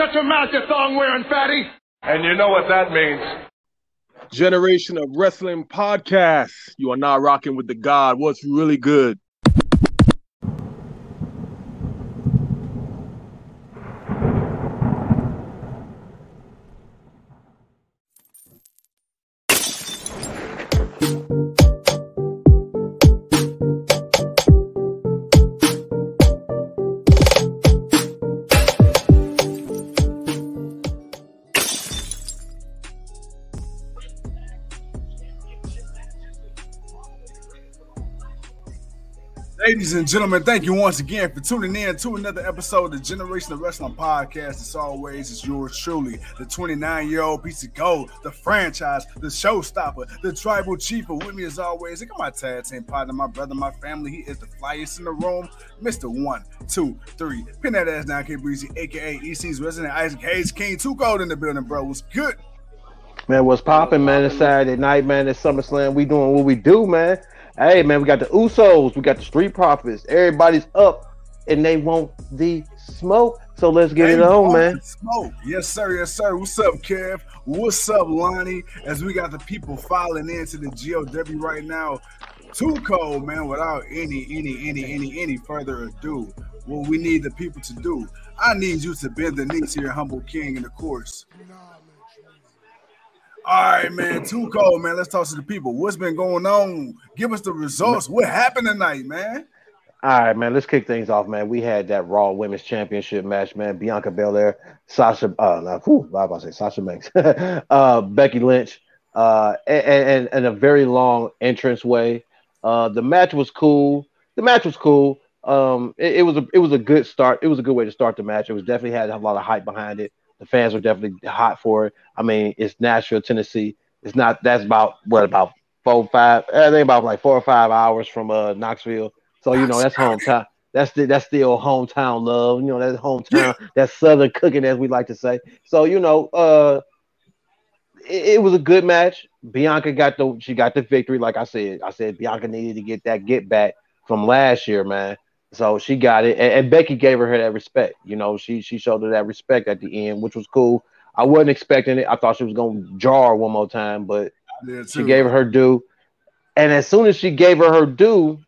Shut your mouth, you thong wearing fatty. And you know what that means. Generation of Wrestling Podcast. You are now rocking with the God. What's really good? Ladies and gentlemen, thank you once again for tuning in to another episode of the Generation of Wrestling Podcast. As always, it's yours truly, the 29 year old piece of gold, the franchise, the showstopper, the tribal chief. With me, as always, I got my tag team partner, my brother, my family. He is the flyest in the room, Mr. One, Two, Three. Pin that ass down, K Breezy, aka EC's resident Isaac Hayes King. Too cold in the building, bro. What's good? Man, what's popping, man? It's Saturday night, man. It's SummerSlam. We doing what we do, man. Hey man, we got the Usos, we got the Street Profits. Everybody's up and they want the smoke. So let's get it on, man. Smoke. Yes, sir. Yes, sir. What's up, Kev? What's up, Lonnie? As we got the people filing into the GOW right now. Too cold, man, without any, any, any, any, any further ado. What we need the people to do. I need you to bend the knee to your humble king in the course. All right, man. Too cold, man. Let's talk to the people. What's been going on? Give us the results. What happened tonight, man? All right, man. Let's kick things off, man. We had that Raw Women's Championship match, man. Bianca Belair, Sasha, uh, no, whew, I about to say Sasha Banks, uh, Becky Lynch, uh, and, and, and a very long entrance way. Uh, the match was cool. The match was cool. Um, it, it was a it was a good start. It was a good way to start the match. It was definitely had a lot of hype behind it. The fans were definitely hot for it. I mean, it's Nashville, Tennessee. It's not. That's about what about four, five. I think about like four or five hours from uh Knoxville. So you know that's hometown. That's the, that's still hometown love. You know that's hometown. That's southern cooking, as we like to say. So you know, uh, it, it was a good match. Bianca got the she got the victory. Like I said, I said Bianca needed to get that get back from last year, man. So she got it, and, and, Becky gave her that respect. You know, she she showed her that respect at the end, which was cool. I wasn't expecting it. I thought she was gonna jar one more time, but she gave her her due. And as soon as she gave her her due,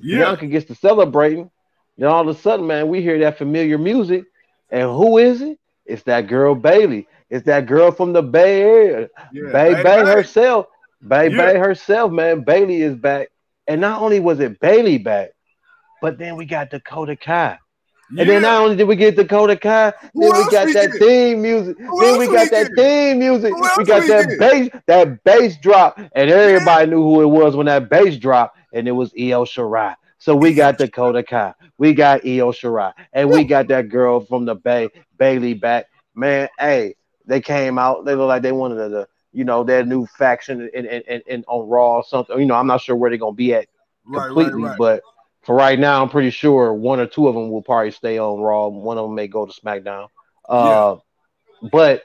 yeah. Bianca gets to celebrating. Then all of a sudden, man, we hear that familiar music, and who is it? It's that girl Bayley. It's that girl from the Bay Area, yeah, Bay Bay, Bay herself. Bay yeah. Bay herself, man. Bayley is back, and not only was it Bayley back, but then we got Dakota Kai. Yeah. And then not only did we get Dakota Kai, then we got we that theme music. Then we got we that theme music. We got that bass, that bass drop, and everybody yeah. knew who it was when that bass dropped, and it was Io Shirai. So we got Dakota Kai, we got Io Shirai, and we got that girl from the Bay, Bayley back. Man, hey, they came out. They look like they wanted to, you know, their new faction in, in, in, in on Raw or something. You know, I'm not sure where they're gonna be at completely, right, right, right. but for right now, I'm pretty sure one or two of them will probably stay on Raw. One of them may go to SmackDown. Uh, yeah. But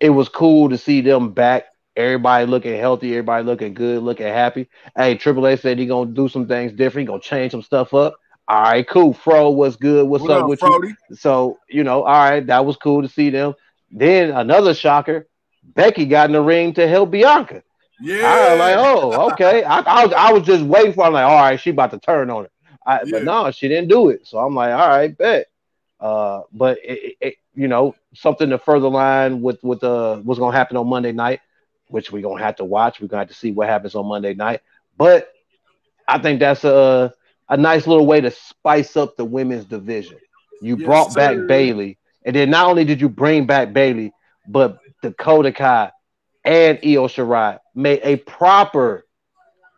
it was cool to see them back. Everybody looking healthy, everybody looking good, looking happy. Hey, Triple H said he gonna do some things different. He gonna change some stuff up. All right, cool. Fro, what's good? What's what up, up with Frody? you? So you know, all right, that was cool to see them. Then another shocker, Becky got in the ring to help Bianca. Yeah. I was like, oh, okay. I, I, was I was just waiting for. I'm like, all right, she about to turn on it. I, yeah. But no, she didn't do it. So I'm like, all right, bet. Uh, but it, it, you know, something to further line with with uh what's gonna happen on Monday night, which we're gonna have to watch. We're gonna have to see what happens on Monday night. But I think that's a a nice little way to spice up the women's division. You yes, brought sir. back Bayley, and then not only did you bring back Bayley, but Dakota Kai and Io Shirai made a proper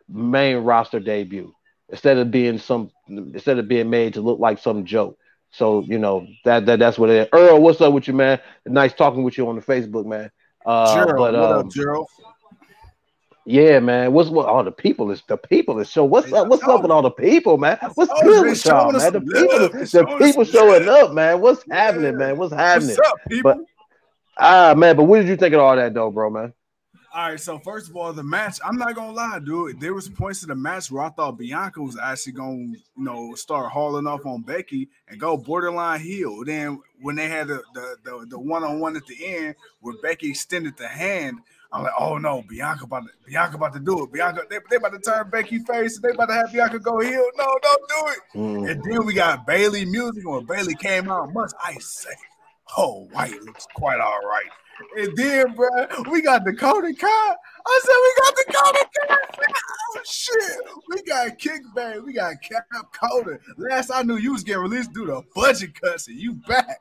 main roster debut instead of being some instead of being made to look like some joke. So you know that, that that's what it is. Earl, what's up with you, man? Nice talking with you on the Facebook, man. Uh, Gerald, but, um, what up, um, Gerald? Yeah, man. What's what all the people is the people is show. What's up? What's up with all the people, man? What's oh, good with y'all, man? The people, the people showing up, man. What's happening, man? What's happening? What's up, people? But Ah man, but what did you think of all that though, bro, man? All right, so first of all, the match, I'm not gonna lie, dude. There was points in the match where I thought Bianca was actually gonna, you know, start hauling off on Becky and go borderline heel. Then when they had the the the, the one-on-one at the end where Becky extended the hand, I'm like, oh no, Bianca about to Bianca about to do it. Bianca, they, they about to turn Becky face and they about to have Bianca go heel. No, don't do it. Mm. And then we got Bayley music when Bayley came out. Must I say, oh, white looks quite all right. And then, bro, we got Dakota Kai. I said we got Dakota Kai. Oh shit, we got kickback. We got Cap Coda. Last I knew, you was getting released due to budget cuts, and you back.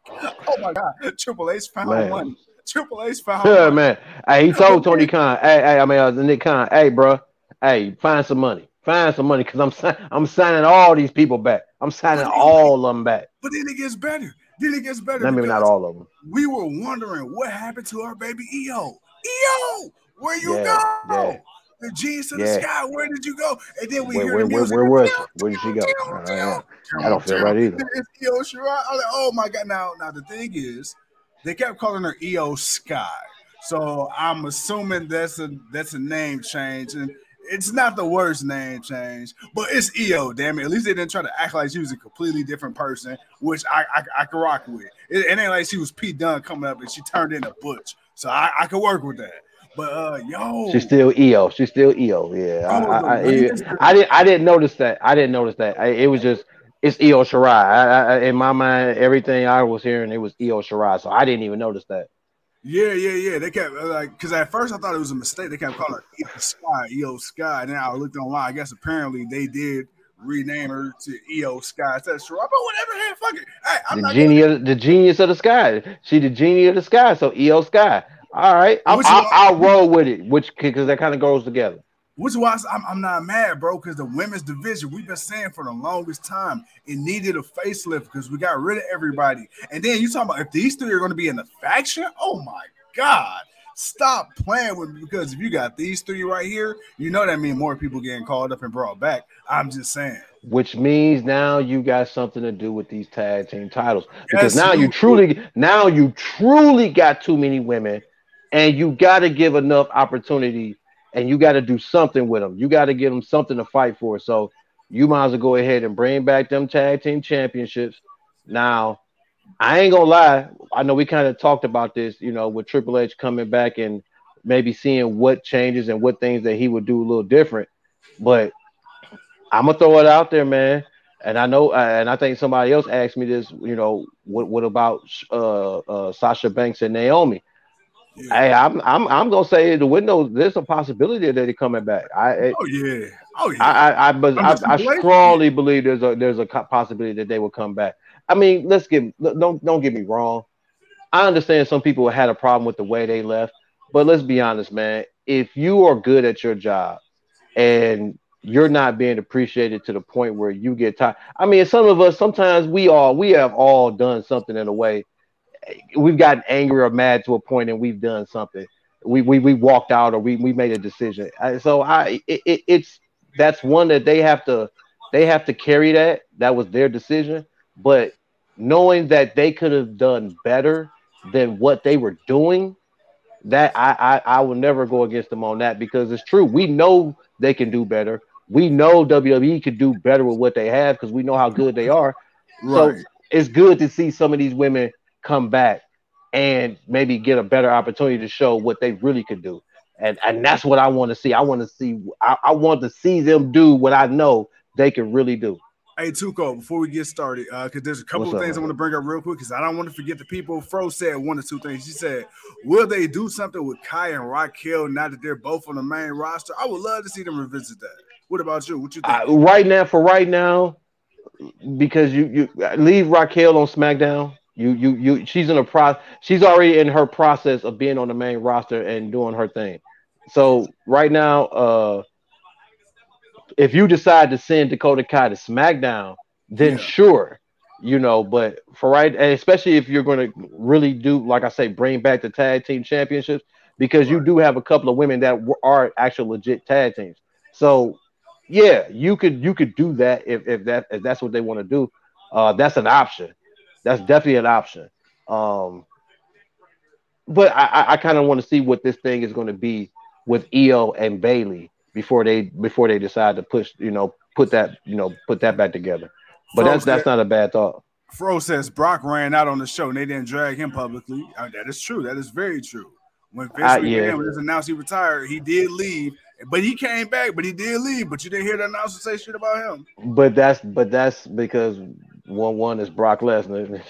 Oh my god, Triple H found Man. money. Triple H found Yeah, money. man. Hey, he told Tony Khan, hey, hey, I mean, uh, Nick Khan, hey, bro, hey, find some money. Find some money because I'm I'm signing all these people back. I'm signing all of them back. But then it gets better. Then it gets better. Not maybe not all of them. We were wondering what happened to our baby Io. Io, where you Yeah, go? yeah. The G's to the sky. Where did you go? And then we Where, hear where, the music. where was she? Where did she go? I, don't- I don't feel right either. It's Io Shirai. I'm like, oh my god! Now, now the thing is, they kept calling her Iyo Sky, so I'm assuming that's a that's a name change, and it's not the worst name change, but it's Io. Damn it! At least they didn't try to act like she was a completely different person, which I I, I can rock with. It, it ain't like she was Pete Dunne coming up and she turned into Butch, so I I could work with that. But uh, yo, She's still Io. She's still Io. Yeah, I, Oh, I, I, I didn't. I didn't notice that. I didn't notice that. I, it was just it's Io Shirai. In my mind, everything I was hearing, it was Io Shirai. So I didn't even notice that. Yeah, yeah, yeah. They kept uh, like because at first I thought it was a mistake. They kept calling her Iyo Sky, Iyo Sky. Then I looked online. I guess apparently they did rename her to Iyo Sky. I said, sure, but whatever. Hey, fuck it. Hey, I'm the of, the genius of the sky. She the genie of the sky. So Iyo Sky. All right, I'll, I'll. I'll roll with it. Which because that kind of goes together. Which is why I'm, I'm not mad, bro, because the women's division, we've been saying for the longest time, it needed a facelift because we got rid of everybody. And then you talking about if these three are going to be in the faction, oh my God. Stop playing with me because if you got these three right here, you know that means more people getting called up and brought back. I'm just saying. Which means now you got something to do with these tag team titles because Yes, now you you- truly now you truly got too many women, and you got to give enough opportunity, and you got to do something with them. You got to give them something to fight for. So you might as well go ahead and bring back them tag team championships. Now, I ain't gonna lie. I know we kind of talked about this, you know, with Triple H coming back and maybe seeing what changes and what things that he would do a little different. But I'm gonna throw it out there, man. And I know, uh, and I think somebody else asked me this. You know, what what about uh, uh, Sasha Banks and Naomi? Yeah. Hey, I'm I'm I'm gonna say the window. There's a possibility that they're coming back. I it- Oh yeah. Oh yeah. I I I, I, I blaming strongly believe there's a there's a possibility that they will come back. I mean, let's get don't don't get me wrong. I understand some people had a problem with the way they left, but let's be honest, man. If you are good at your job and you're not being appreciated to the point where you get tired. I mean, some of us sometimes we all we have all done something in a way. We've gotten angry or mad to a point, and we've done something. We we, we walked out or we, we made a decision. So I it, it, it's that's one that they have to they have to carry that. That was their decision. But knowing that they could have done better than what they were doing, that I, I I will never go against them on that because it's true. We know they can do better. We know WWE could do better with what they have because we know how good they are. Right. So it's good to see some of these women come back and maybe get a better opportunity to show what they really could do. And and that's what I want to see. I want to see I, I want to see them do what I know they can really do. Hey Tuco, before we get started, uh, because there's a couple What's of up, things I want to bring up real quick, because I don't want to forget the people. Fro said one or two things. She said, "Will they do something with Kai and Raquel now that they're both on the main roster?" I would love to see them revisit that. What about you? What you think? Uh, right now, for right now, because you you leave Raquel on SmackDown. You you you she's in a pro she's already in her process of being on the main roster and doing her thing. So right now, uh if you decide to send Dakota Kai to SmackDown, then Yeah. sure, you know, but for right and especially if you're gonna really do like I say, bring back the tag team championships, because you do have a couple of women that are actual legit tag teams. So yeah, you could you could do that if, if that if that's what they want to do. Uh, that's an option. That's definitely an option. Um, but I, I, kind of want to see what this thing is going to be with Io and Bayley before they before they decide to push, you know, put that, you know, put that back together. But Fro that's that's not a bad thought. Fro says Brock ran out on the show and they didn't drag him publicly. Uh, that is true. That is very true. When Vince Uh, yeah. was announced he retired, he did leave, but he came back. But he did leave. But you didn't hear the announcer say shit about him. But that's but that's because one one is Brock Lesnar.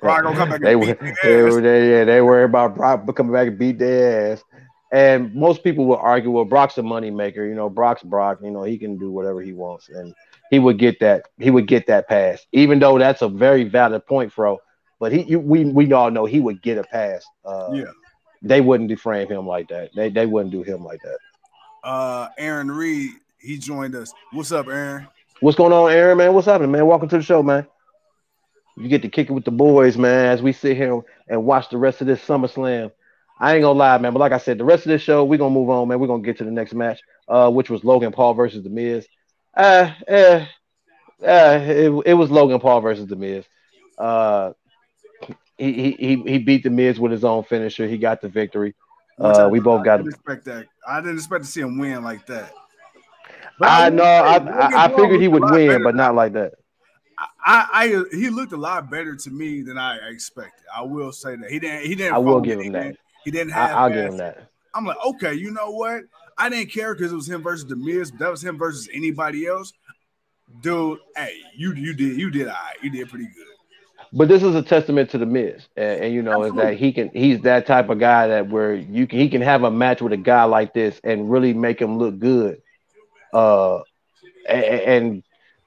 Brock gonna come back they, were- they, yeah, they worry about Brock coming back and beat their ass. And most people will argue, well, Brock's a moneymaker. You know, Brock's Brock. You know, he can do whatever he wants, and he would get that. He would get that pass, even though that's a very valid point, Fro. But he, you, we, we all know he would get a pass. Uh, Yeah. they wouldn't deframe him like that. They, they wouldn't do him like that. Uh, Aaron Reed, he joined us. What's up, Aaron? What's going on, Aaron? Man, what's happening, man? Welcome to the show, man. You get to kick it with the boys, man, as we sit here and watch the rest of this SummerSlam. I ain't gonna lie, man, but like I said, the rest of this show, we're gonna move on, man. We're gonna get to the next match, uh, which was Logan Paul versus The Miz. Uh, uh, uh it, it was Logan Paul versus The Miz. Uh, he, he he beat The Miz with his own finisher. He got the victory. Uh, I- we both I got. didn't expect that. I didn't expect to see him win like that. I know. I, I, I figured he would win, but not like that. I, I he looked a lot better to me than I expected. I will say that he didn't. He didn't. I will give him that. He didn't I, have. I'll give him that. I'm like, okay, you know what? I didn't care because it was him versus the Miz. That was him versus anybody else. Dude, hey, you you did you did all right. You did pretty good. But this is a testament to the Miz, and, and you know is that he can he's that type of guy that where you can he can have a match with a guy like this and really make him look good, uh, and, and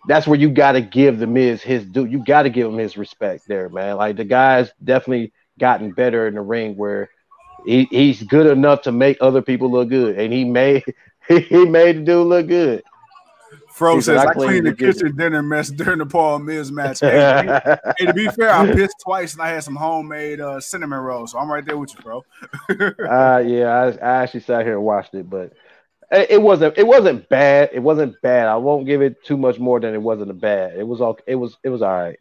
that's where you got to give the Miz his due. You got to give him his respect there, man. Like the guy's definitely gotten better in the ring where he, he's good enough to make other people look good, and he made he made the dude look good. Fro says "I I cleaned the the kitchen." kitchen dinner mess during the Paul Miz match. Hey, hey, to be fair, I pissed twice and I had some homemade uh, cinnamon rolls, so I'm right there with you, bro. Uh, yeah, I, I actually sat here and watched it, but it, wasn't it wasn't bad. It wasn't bad. I won't give it too much more than it wasn't a bad. It was all it was it was all right.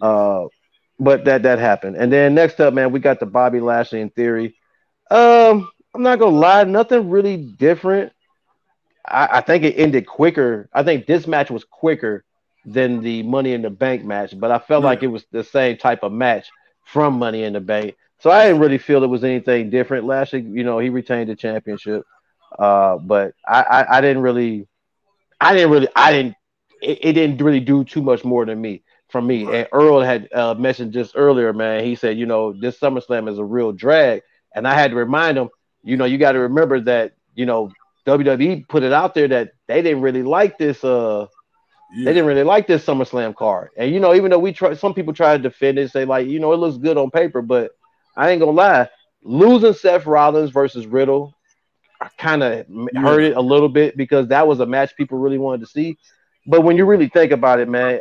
Uh, but that that happened, and then next up, man, we got the Bobby Lashley in theory. Um, I'm not gonna lie, nothing really different. I, I think it ended quicker. I think this match was quicker than the Money in the Bank match, but I felt like it was the same type of match from Money in the Bank. So I didn't really feel it was anything different. Lashley, you know, he retained the championship. Uh, but I, I, I didn't really, I didn't really, I didn't, it, it didn't really do too much more than me from me. And Earl had uh, mentioned just earlier, man. He said, you know, this SummerSlam is a real drag, and I had to remind him, you know, you got to remember that, you know, WWE put it out there that they didn't really like this. Uh, Yeah. they didn't really like this SummerSlam card. And you know, even though we try, some people try to defend it, say like, you know, it looks good on paper, but I ain't gonna lie, losing Seth Rollins versus Riddle kind of heard it a little bit because that was a match people really wanted to see. But when you really think about it, man,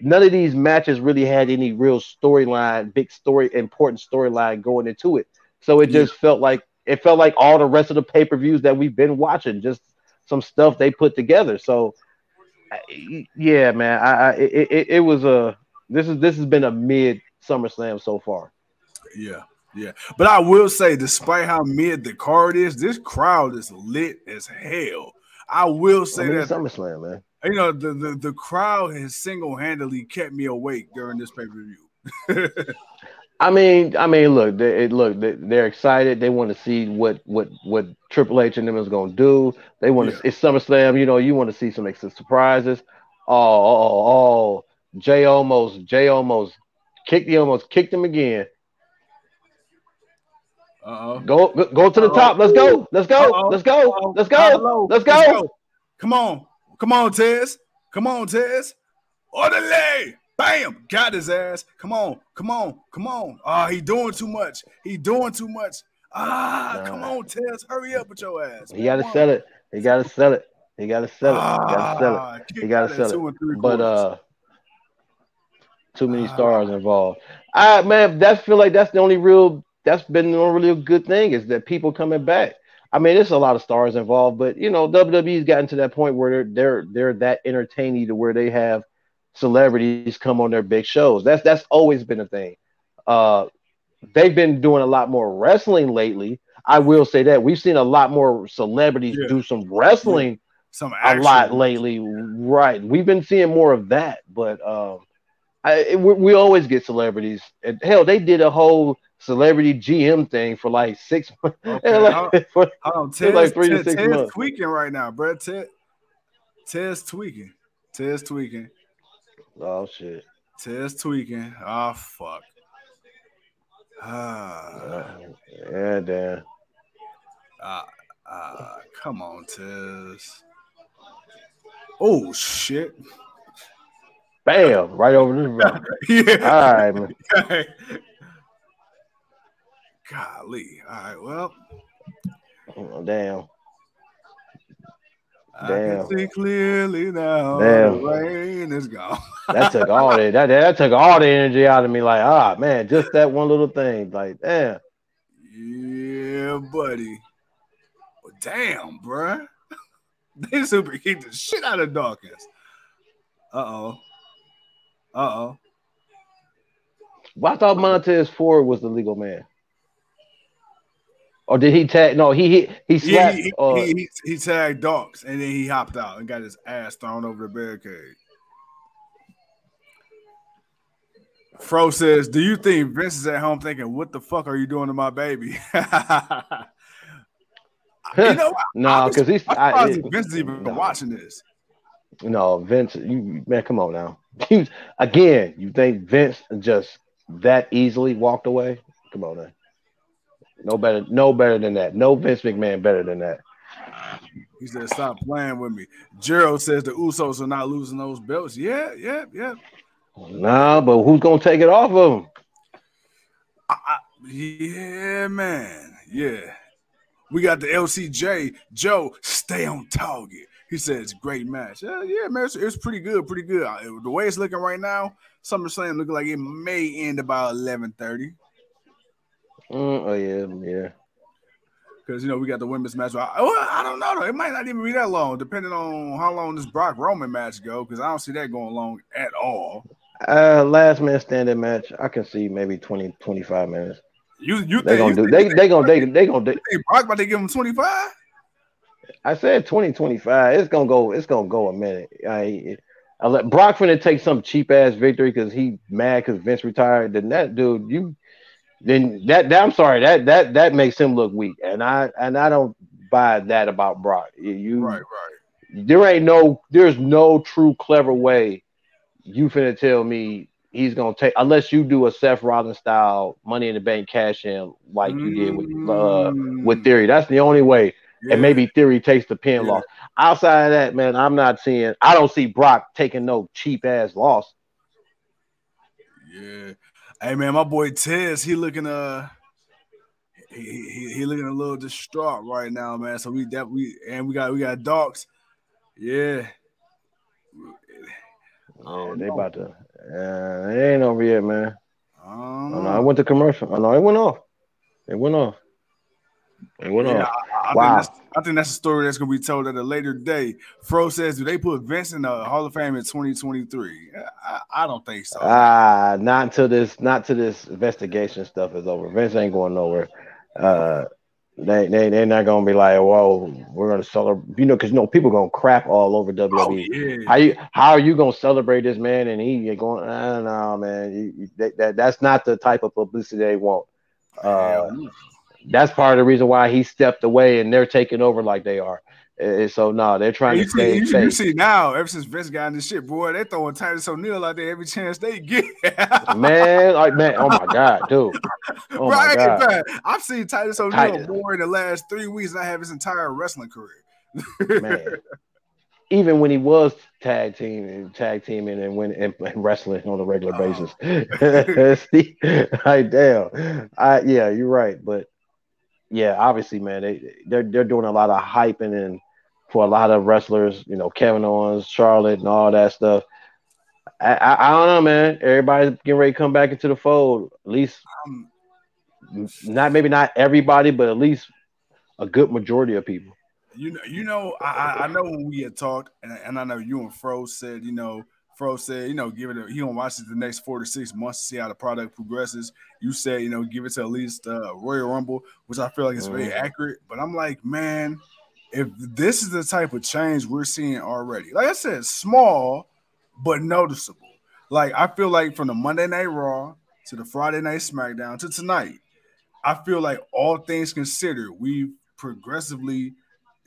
none of these matches really had any real storyline, big story, important storyline going into it. So it just felt like it felt like all the rest of the pay per views that we've been watching, just some stuff they put together. So yeah, man, I, I it, it, it was a this is this has been a mid SummerSlam so far. Yeah, yeah. But I will say, despite how mid the card is, this crowd is lit as hell. I will I say mean, that SummerSlam, man. you know the, the, the crowd has single handedly kept me awake during this pay per view. I mean, I mean, look, they, it, look, they, they're excited. They want to see what what what Triple H and them is going to do. They want to. Yeah. It's SummerSlam. You know, you want to see some like, some surprises. Oh, oh, oh, oh, Jay almost, Jay almost kicked. He almost kicked him again. Uh-oh. Go, go, go to the top. Let's go. Let's go. Uh-oh. Let's go. Uh-oh. Let's go. Let's go. Come on. Come on, Tez. Come on, Tez. Orderly. Bam. Got his ass. Come on. Come on. Come on. Ah, he doing too much. He doing too much. Ah, come on, Tez. Hurry up with your ass. He got to sell it. He got to sell it. He got to sell it. He got to sell it. Ah, He gotta sell it. two and three But uh, too many Ah. stars involved. I man, that's feel like that's the only real. That's been the only real good thing is that people coming back. I mean, there's a lot of stars involved, but you know, WWE's gotten to that point where they're they're they're that entertaining to where they have celebrities come on their big shows. That's that's always been a thing. Uh, they've been doing a lot more wrestling lately. I will say that we've seen a lot more celebrities Yeah. do some wrestling Some a lot lately. Right, we've been seeing more of that, but um, I we, we always get celebrities. And hell, they did a whole celebrity GM thing for like six months. Okay, like, for- Hold on, It's Ted's, like three to six Ted's months. tweaking right now, bro. Ted, Ted's tweaking. Ted's tweaking. oh shit! Ted's tweaking. Oh fuck. Ah, Uh, yeah, damn. ah, ah, come on, Tez. Oh shit. Bam! Right over this. yeah. All right, man. Golly. All right. Well, Oh, damn. I Damn. can see clearly now. Damn. The rain is gone. That took all the that, that took all the energy out of me. Like, ah, man, just that one little thing. Like, damn. Yeah, buddy. Well, damn, bruh. They super kicked the shit out of Dawkins. Uh oh. Uh oh. Well, I thought Montez Ford was the legal man. Or did he tag? No, he he he Yeah, slapped. he, uh, he, he, he tagged Dawkins and then he hopped out and got his ass thrown over the barricade. Fro says, Do you think Vince is at home thinking, What the fuck are you doing to my baby? you know, no, because he's I, it- Vince is even no. watching this. no Vince. You man, come on now. Again, you think Vince just that easily walked away? Come on now. No better, no better than that. No Vince McMahon better than that. He said, "Stop playing with me." Gerald says the Usos are not losing those belts. Yeah, yeah, yeah. Nah, but who's gonna take it off of him? I, I, yeah, man. Yeah. We got the LCJ. Joe, stay on target. He said it's a great match. Yeah, yeah, man. It's, it's pretty good, pretty good. The way it's looking right now, SummerSlam looking like it may end about eleven thirty. Mm, oh yeah, yeah. Because you know we got the women's match. I, well, I don't know though. It might not even be that long, depending on how long this Brock Roman match go. Because I don't see that going long at all. Uh, last man standing match. I can see maybe 20, 25 minutes. You you They think gonna do. They you they gonna they they gonna. They, Brock about to give him twenty five? I said 2025. It's gonna go. It's gonna go a minute. I, I let Brock finna take some cheap ass victory because he mad because Vince retired. Then that dude, you, then that, that I'm sorry that that that makes him look weak, and I and I don't buy that about Brock. You, Right, right. there ain't no there's no true clever way you finna tell me he's gonna take unless you do a Seth Rollins style Money in the Bank cash in like you did with uh with Theory. That's the only way. Yeah. And maybe Theory takes the pin Yeah. loss. Outside of that, man, I'm not seeing. I don't see Brock taking no cheap ass loss. Yeah. Hey man, my boy Tez, he looking uh he, he, he looking a little distraught right now, man. So we that we and we got we got dogs. Yeah. Yeah, they about to. Uh, it ain't over yet, man. I Oh, know. I went to commercial. I know it went off. It went off. It went Yeah, off. I, Wow. think that's I think that's a story that's gonna be told at a later day. Fro says, do they put Vince in the Hall of Fame in 2023? I, I don't think so. Ah, not until this, not till this investigation stuff is over. Vince ain't going nowhere. Uh, they they they're not gonna be like, whoa, we're gonna celebrate. You know, because you know people gonna crap all over WWE. oh yeah. How you how are you gonna celebrate this man and he going? I don't know, man. You, you, that, that that's not the type of publicity they want. Uh, no. That's part of the reason why he stepped away and they're taking over like they are. And so no, they're trying you, to see, stay you, you see now, ever since Vince got in this shit, boy, they throwing Titus O'Neil out there every chance they get. Man, like man, oh my god, dude. Oh my right, god. I've seen Titus O'Neil Titus. more in the last three weeks than I have his entire wrestling career. man. Even when he was tag team, tag teaming and when and, and wrestling on a regular Oh. basis, See, like damn, I yeah, you're right, but yeah, obviously, man, they they're they're doing a lot of hyping and for a lot of wrestlers, you know, Kevin Owens, Charlotte, and all that stuff. I, I, I don't know, man. Everybody's getting ready to come back into the fold. At least, Um, not maybe not everybody, but at least a good majority of people. you know, you know, I, I- I know when we had talked, and, and I know you and Fro said, you know, Fro said, you know, give it. A, he gonna watch it the next four to six months to see how the product progresses. You said, you know, give it to at least uh, Royal Rumble, which I feel like is very Mhm. accurate. But I'm like, man, if this is the type of change we're seeing already, like I said, small but noticeable. Like I feel like from the Monday Night Raw to the Friday Night SmackDown to tonight, I feel like all things considered, we've progressively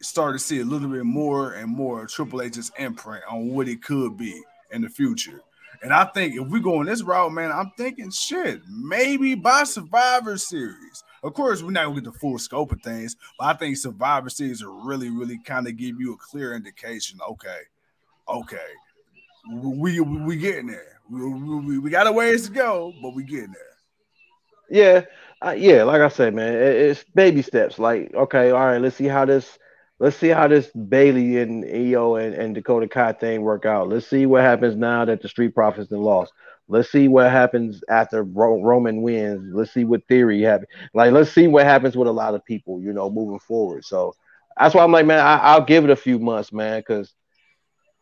started to see a little bit more and more Triple H's imprint on what it could be in the future. And I think if we go in this route, man, I'm thinking shit, maybe by Survivor Series. Of course, we're not gonna get the full scope of things, but I think Survivor Series will really, really kind of give you a clear indication. Okay, okay, we we, we getting there. We, we, we got a ways to go, but we getting there. Yeah, uh, yeah. Like I said, man, it, it's baby steps. Like, okay, all right, let's see how this, let's see how this Bayley and Io and, and Dakota Kai thing work out. Let's see what happens now that the Street Profits and lost. Let's see what happens after Ro- Roman wins. Let's see what theory happens. Like, let's see what happens with a lot of people, you know, moving forward. So that's why I'm like, man, I, I'll give it a few months, man, because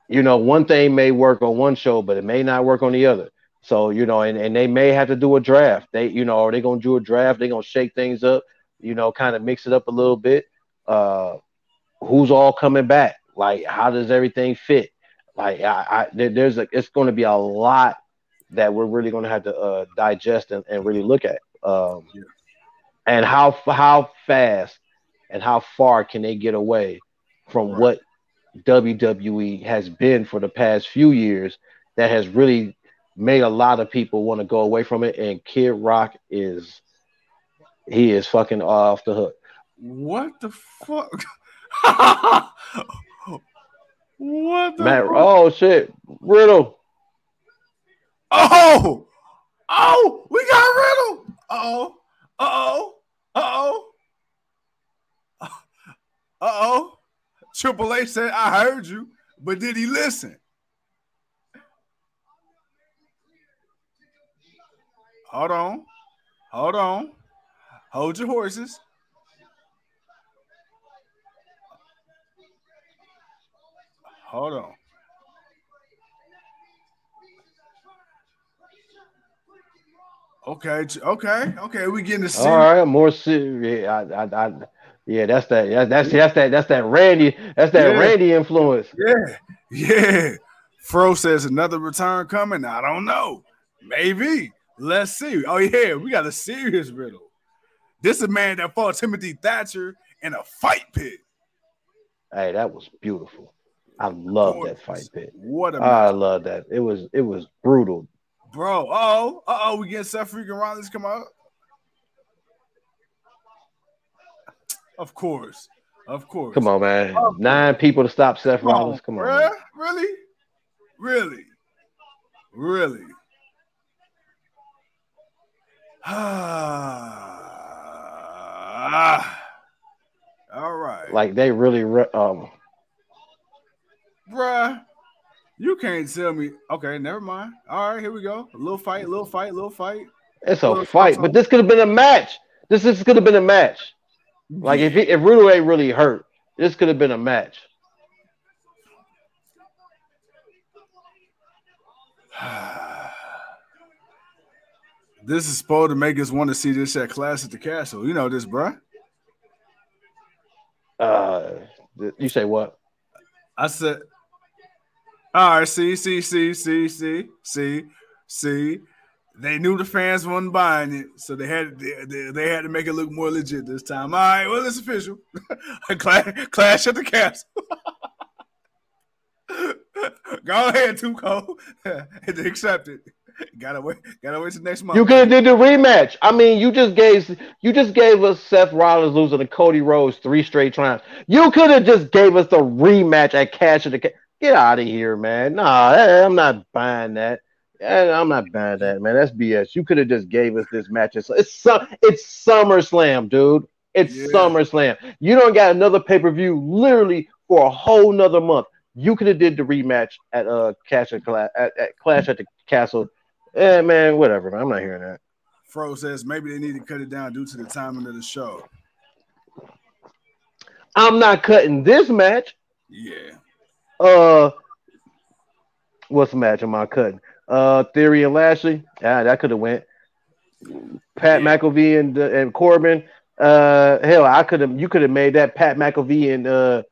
you know, one thing may work on one show, but it may not work on the other. So, you know, and, and they may have to do a draft. They, you know, are they gonna do a draft? They're gonna shake things up, you know, kind of mix it up a little bit. Uh who's all coming back? Like, how does everything fit? Like, I, I there's a it's gonna be a lot that we're really gonna have to uh digest and, and really look at. Um Yeah. and how how fast and how far can they get away from Right. what WWE has been for the past few years that has really made a lot of people want to go away from it. And Kid Rock is he is fucking off the hook. What the fuck? what the Matt, fuck? oh shit, Riddle. Oh, oh, we got Riddle. Uh-oh, uh-oh, uh-oh. Uh-oh. Triple H said, I heard you, but did he listen? Hold on. Hold on. Hold your horses. Hold on. Okay, okay, okay. We getting to see. All right, more serious. I, I, I, yeah, that's that. Yeah, that's that's that. That's that Randy. That's that Yeah. Randy influence. Yeah, yeah. Fro says another return coming. I don't know. Maybe. Let's see. Oh yeah, we got a serious riddle. This is a man that fought Timothy Thatcher in a fight pit. Hey, that was beautiful. I love that fight pit. What a I love that. It was it was brutal. bro. Oh, uh oh, we get Seth freaking Rollins come out. Of course, of course. Come on, man. Nine people to stop Seth Rollins. Come on. bruh. man. Really? Really? Really? Ah. All right. Like they really um Bruh, you can't tell me. Okay, never mind. All right, here we go. A little fight, little fight, little fight. it's Well, a fight, but this could have been a match. This this could have been a match. Like if he, if Riddle ain't really hurt, this could have been a match. this is supposed to make us want to see this at Clash at the Castle. You know this, bruh. Uh, you say what? I said, all right, see, see, see, see, see, see, see. They knew the fans wasn't buying it, so they had they, they, had to make it look more legit this time. All right, well, it's official. clash, clash at the castle. Go ahead, Tuco. and accept it. Gotta wait. Gotta wait till next month. You could have did the rematch. I mean, you just gave you just gave us Seth Rollins losing to Cody Rhodes three straight triumphs. You could have just gave us the rematch at Cash of the Ca- Get out of here, man. Nah, I'm not buying that. I'm not buying that, man. That's BS. You could have just gave us this match. It's it's, it's SummerSlam, dude. It's Yeah. SummerSlam. You don't got another pay per view literally for a whole nother month. You could have did the rematch at uh Cash at, at, at Clash at the Castle. Eh, man, whatever, man. I'm not hearing that. Fro says maybe they need to cut it down due to the timing of the show. I'm not cutting this match. Yeah. Uh, what's the match am I cutting? Uh, Theory and Lashley. Yeah, that could have went. Pat. McAfee and uh, and Corbin. Uh, hell, I could have. You could have made that Pat McAfee and uh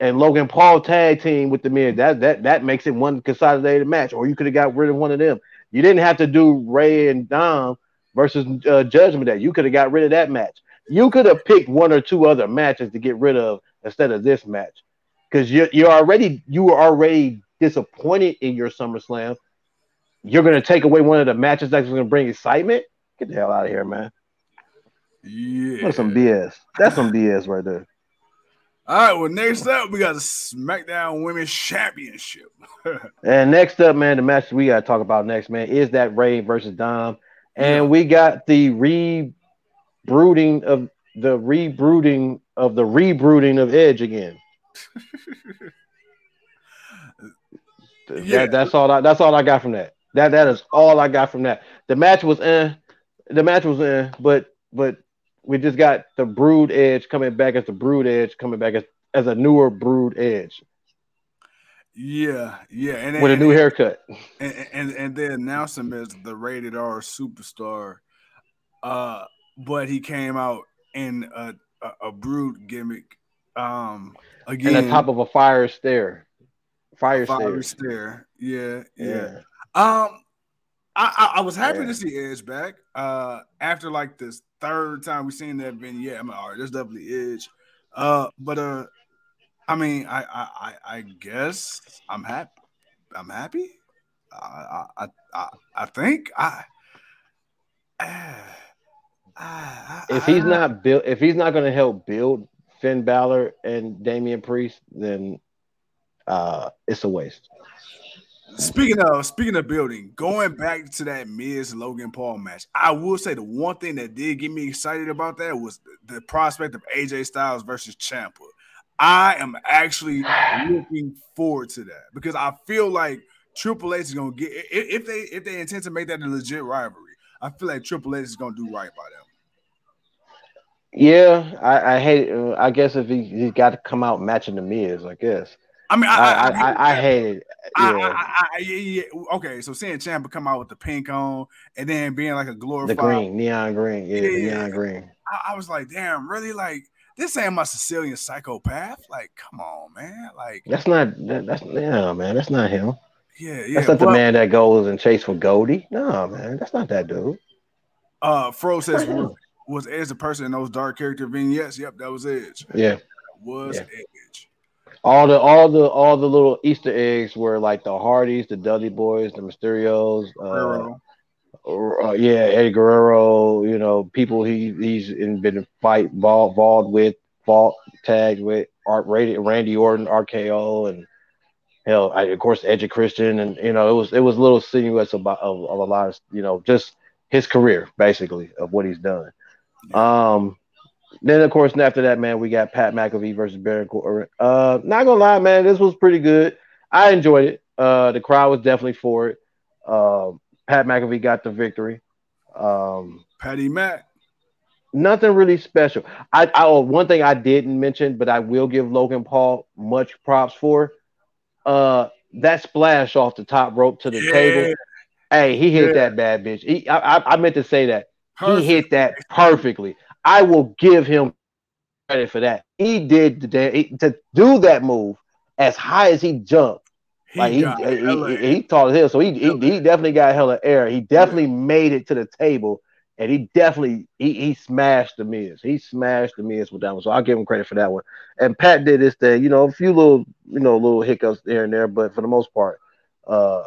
and Logan Paul tag team with the Miz. That that that makes it one consolidated match. Or you could have got rid of one of them. You didn't have to do Rey and Dom versus uh, Judgment Day. You could have got rid of that match. You could have picked one or two other matches to get rid of instead of this match, because you you're already you were already disappointed in your SummerSlam. You're gonna take away one of the matches that's gonna bring excitement. Get the hell out of here, man. Yeah. That's some BS. That's some BS right there. All right. Well, next up we got the SmackDown Women's Championship. And next up, man, the match we gotta talk about next, man, is that Rey versus Dom, and we got the rebrooding of the rebrooding of the rebrooding of Edge again. That- Yeah. that's all. I, that's all I got from that. That that is all I got from that. The match was eh. The match was eh, but but we just got the Brood Edge coming back as the Brood Edge coming back as, as a newer Brood Edge yeah. Yeah. And with a and- new haircut. and, and and they announced him as the rated R superstar. Uh, but he came out in a a, a brood gimmick. Um, again, and the top of a fire stair. Fire fire stare. Yeah, yeah. Yeah. Um, I, I I was happy Yeah. to see Edge back. Uh, after like this third time we seen that vignette, I'm like, all right, that's definitely Edge. Uh, but uh, I mean, I I I, I guess I'm happy. I'm happy. I I I I think I. I- If he's not built, if he's not going to help build Finn Balor and Damian Priest, then uh, it's a waste. Speaking of speaking of building, going back to that Miz Logan Paul match, I will say the one thing that did get me excited about that was the, prospect of AJ Styles versus Ciampa. I am actually looking forward to that because I feel like Triple H is gonna get if they if they intend to make that a legit rivalry. I feel like Triple H is gonna do right by them. Yeah, I, I hate. Uh, I guess if he he got to come out matching the Miz, I guess. I mean, I I I, I, I, hate it. Yeah, I, I, yeah. Okay, so seeing Ciampa come out with the pink on and then being like a the glorified green, neon green. Yeah, Yeah. neon green. I, I was like, damn, really? Like, this ain't my Sicilian psychopath. Like, come on, man. Like, That's not. That, that's yeah, man. That's not him. yeah, yeah. That's not the man that goes and chase for Goldie. No, man. That's not that dude. Uh, Fro says, was, Edge the person in those dark character vignettes? Yep, that was Edge. Yeah. That was Yeah. Edge. All the all the all the little Easter eggs were like the Hardys, the Dudley Boys, the Mysterios, uh, uh, yeah, Eddie Guerrero, you know, people he he's in, been in fight involved, involved with, fought, tagged with, Art rated Randy Orton, RKO, and hell, I, of course, Edge of Christian, and you know, it was it was a little sinuous about of, of a lot of you know just his career basically of what he's done. Um, then of course after that, man, we got Pat McAfee versus Baron Corbin. Uh, not gonna lie, man, this was pretty good. I enjoyed it. Uh, the crowd was definitely for it. Um, Pat McAfee got the victory. Um, Patty Mack. nothing really special. I, I oh, one thing I didn't mention, but I will give Logan Paul much props for. Uh, that splash off the top rope to the Yeah. table. Hey, he hit Yeah. that bad bitch. He, I, I, I meant to say that Perfect. he hit that perfectly. I will give him credit for that. He did the to do that move as high as he jumped. He Like he, he, he, he tall as hell, so he, he he definitely got hella air. He definitely made it to the table, and he definitely he, he smashed the Miz. He smashed the Miz with that one, so I'll give him credit for that one. And Pat did this thing, you know, a few little you know little hiccups here and there, but for the most part, uh,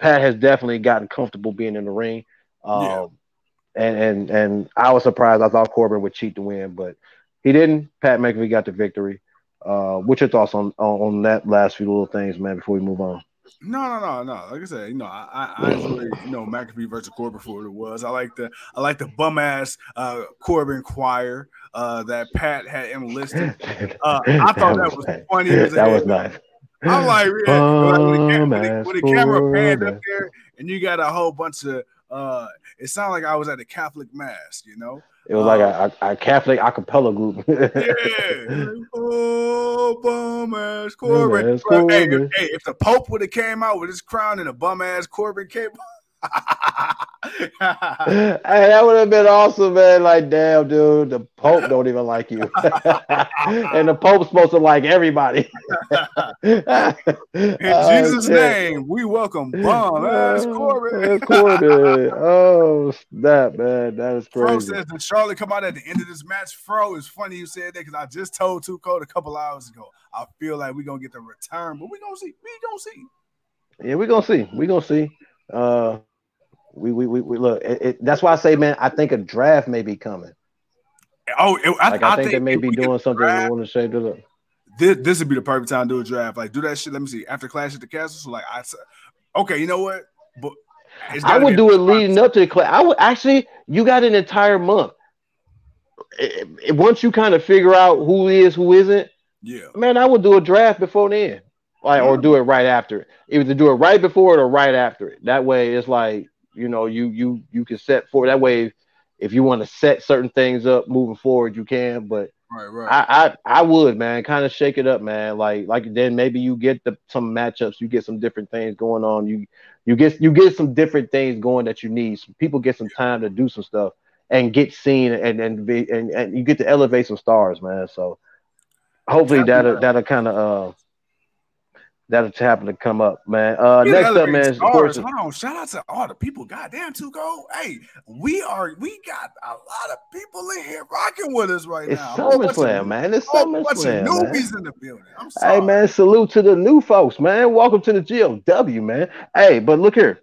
Pat has definitely gotten comfortable being in the ring. Um, Yeah. And and and I was surprised. I thought Corbin would cheat to win, but he didn't. Pat McAfee got the victory. Uh, what's your thoughts on, on on that last few little things, man? Before we move on. No, no, no, no. Like I said, you know, I, I, I enjoy, you know, McAfee versus Corbin for what it was. I like the, I like the bum ass uh, Corbin choir uh, that Pat had enlisted. Uh, I thought that was nice. funny as That was nice. I'm like, yeah, like when, the, when, the, when the camera panned up there, and you got a whole bunch of, uh, it sounded like I was at a Catholic mass, you know. It was like a, a, a Catholic a cappella group. Yeah. oh oh bum ass Corbin. Bum-ass Bro, hey, hey, if the Pope would have came out with his crown and a bum ass Corbin came hey, that would have been awesome, man. Like, damn, dude, the Pope don't even like you, and the Pope's supposed to like everybody. In Oh, Jesus' name, we welcome bum ass Corbin. Uh, Corbin. Oh, snap, man. That is Fro crazy. says that Charlotte come out at the end of this match. Fro, it's funny you said that because I just told Two Code a couple hours ago. I feel like we're gonna get the return, but we gonna see. We gonna see. Yeah, we're gonna see. We're gonna see. Uh we we we, we look. It, it, that's why I say, man. I think a draft may be coming. Oh, it, I, Like I, I think, they may be doing something. They want to shape it up. This, this would be the perfect time to do a draft. Like, do that shit. Let me see. After Clash at the Castle, so like I okay, you know what? But I would do it leading up to the class. I would actually. You got an entire month. It- it- once you kind of figure out who is, who isn't, Yeah, man, I would do a draft before then, like or do it right after it. Either do it right before it or right after it. That way, it's like you know, you you you can set for that way. If you want to set certain things up moving forward, you can. But right, right. I I, I would, man, kind of shake it up, man. Like like then maybe you get the some matchups, you get some different things going on. You you get you get some different things going that you need. Some people get some time to do some stuff and get seen and and be, and, and you get to elevate some stars, man. So hopefully that'll that'll kind of uh that'll happen to come up, man. Uh next up, man, of stars. course, Hold on, shout out to all the people. Goddamn, two go. Hey, we are. We got a lot of people in here rocking with us right it's now. A whole of- SummerSlam, man. It's whole bunch of SummerSlam, man. newbies in the building. I'm sorry. Hey man, salute to the new folks, man. Welcome to the GLW, man. Hey, but look here.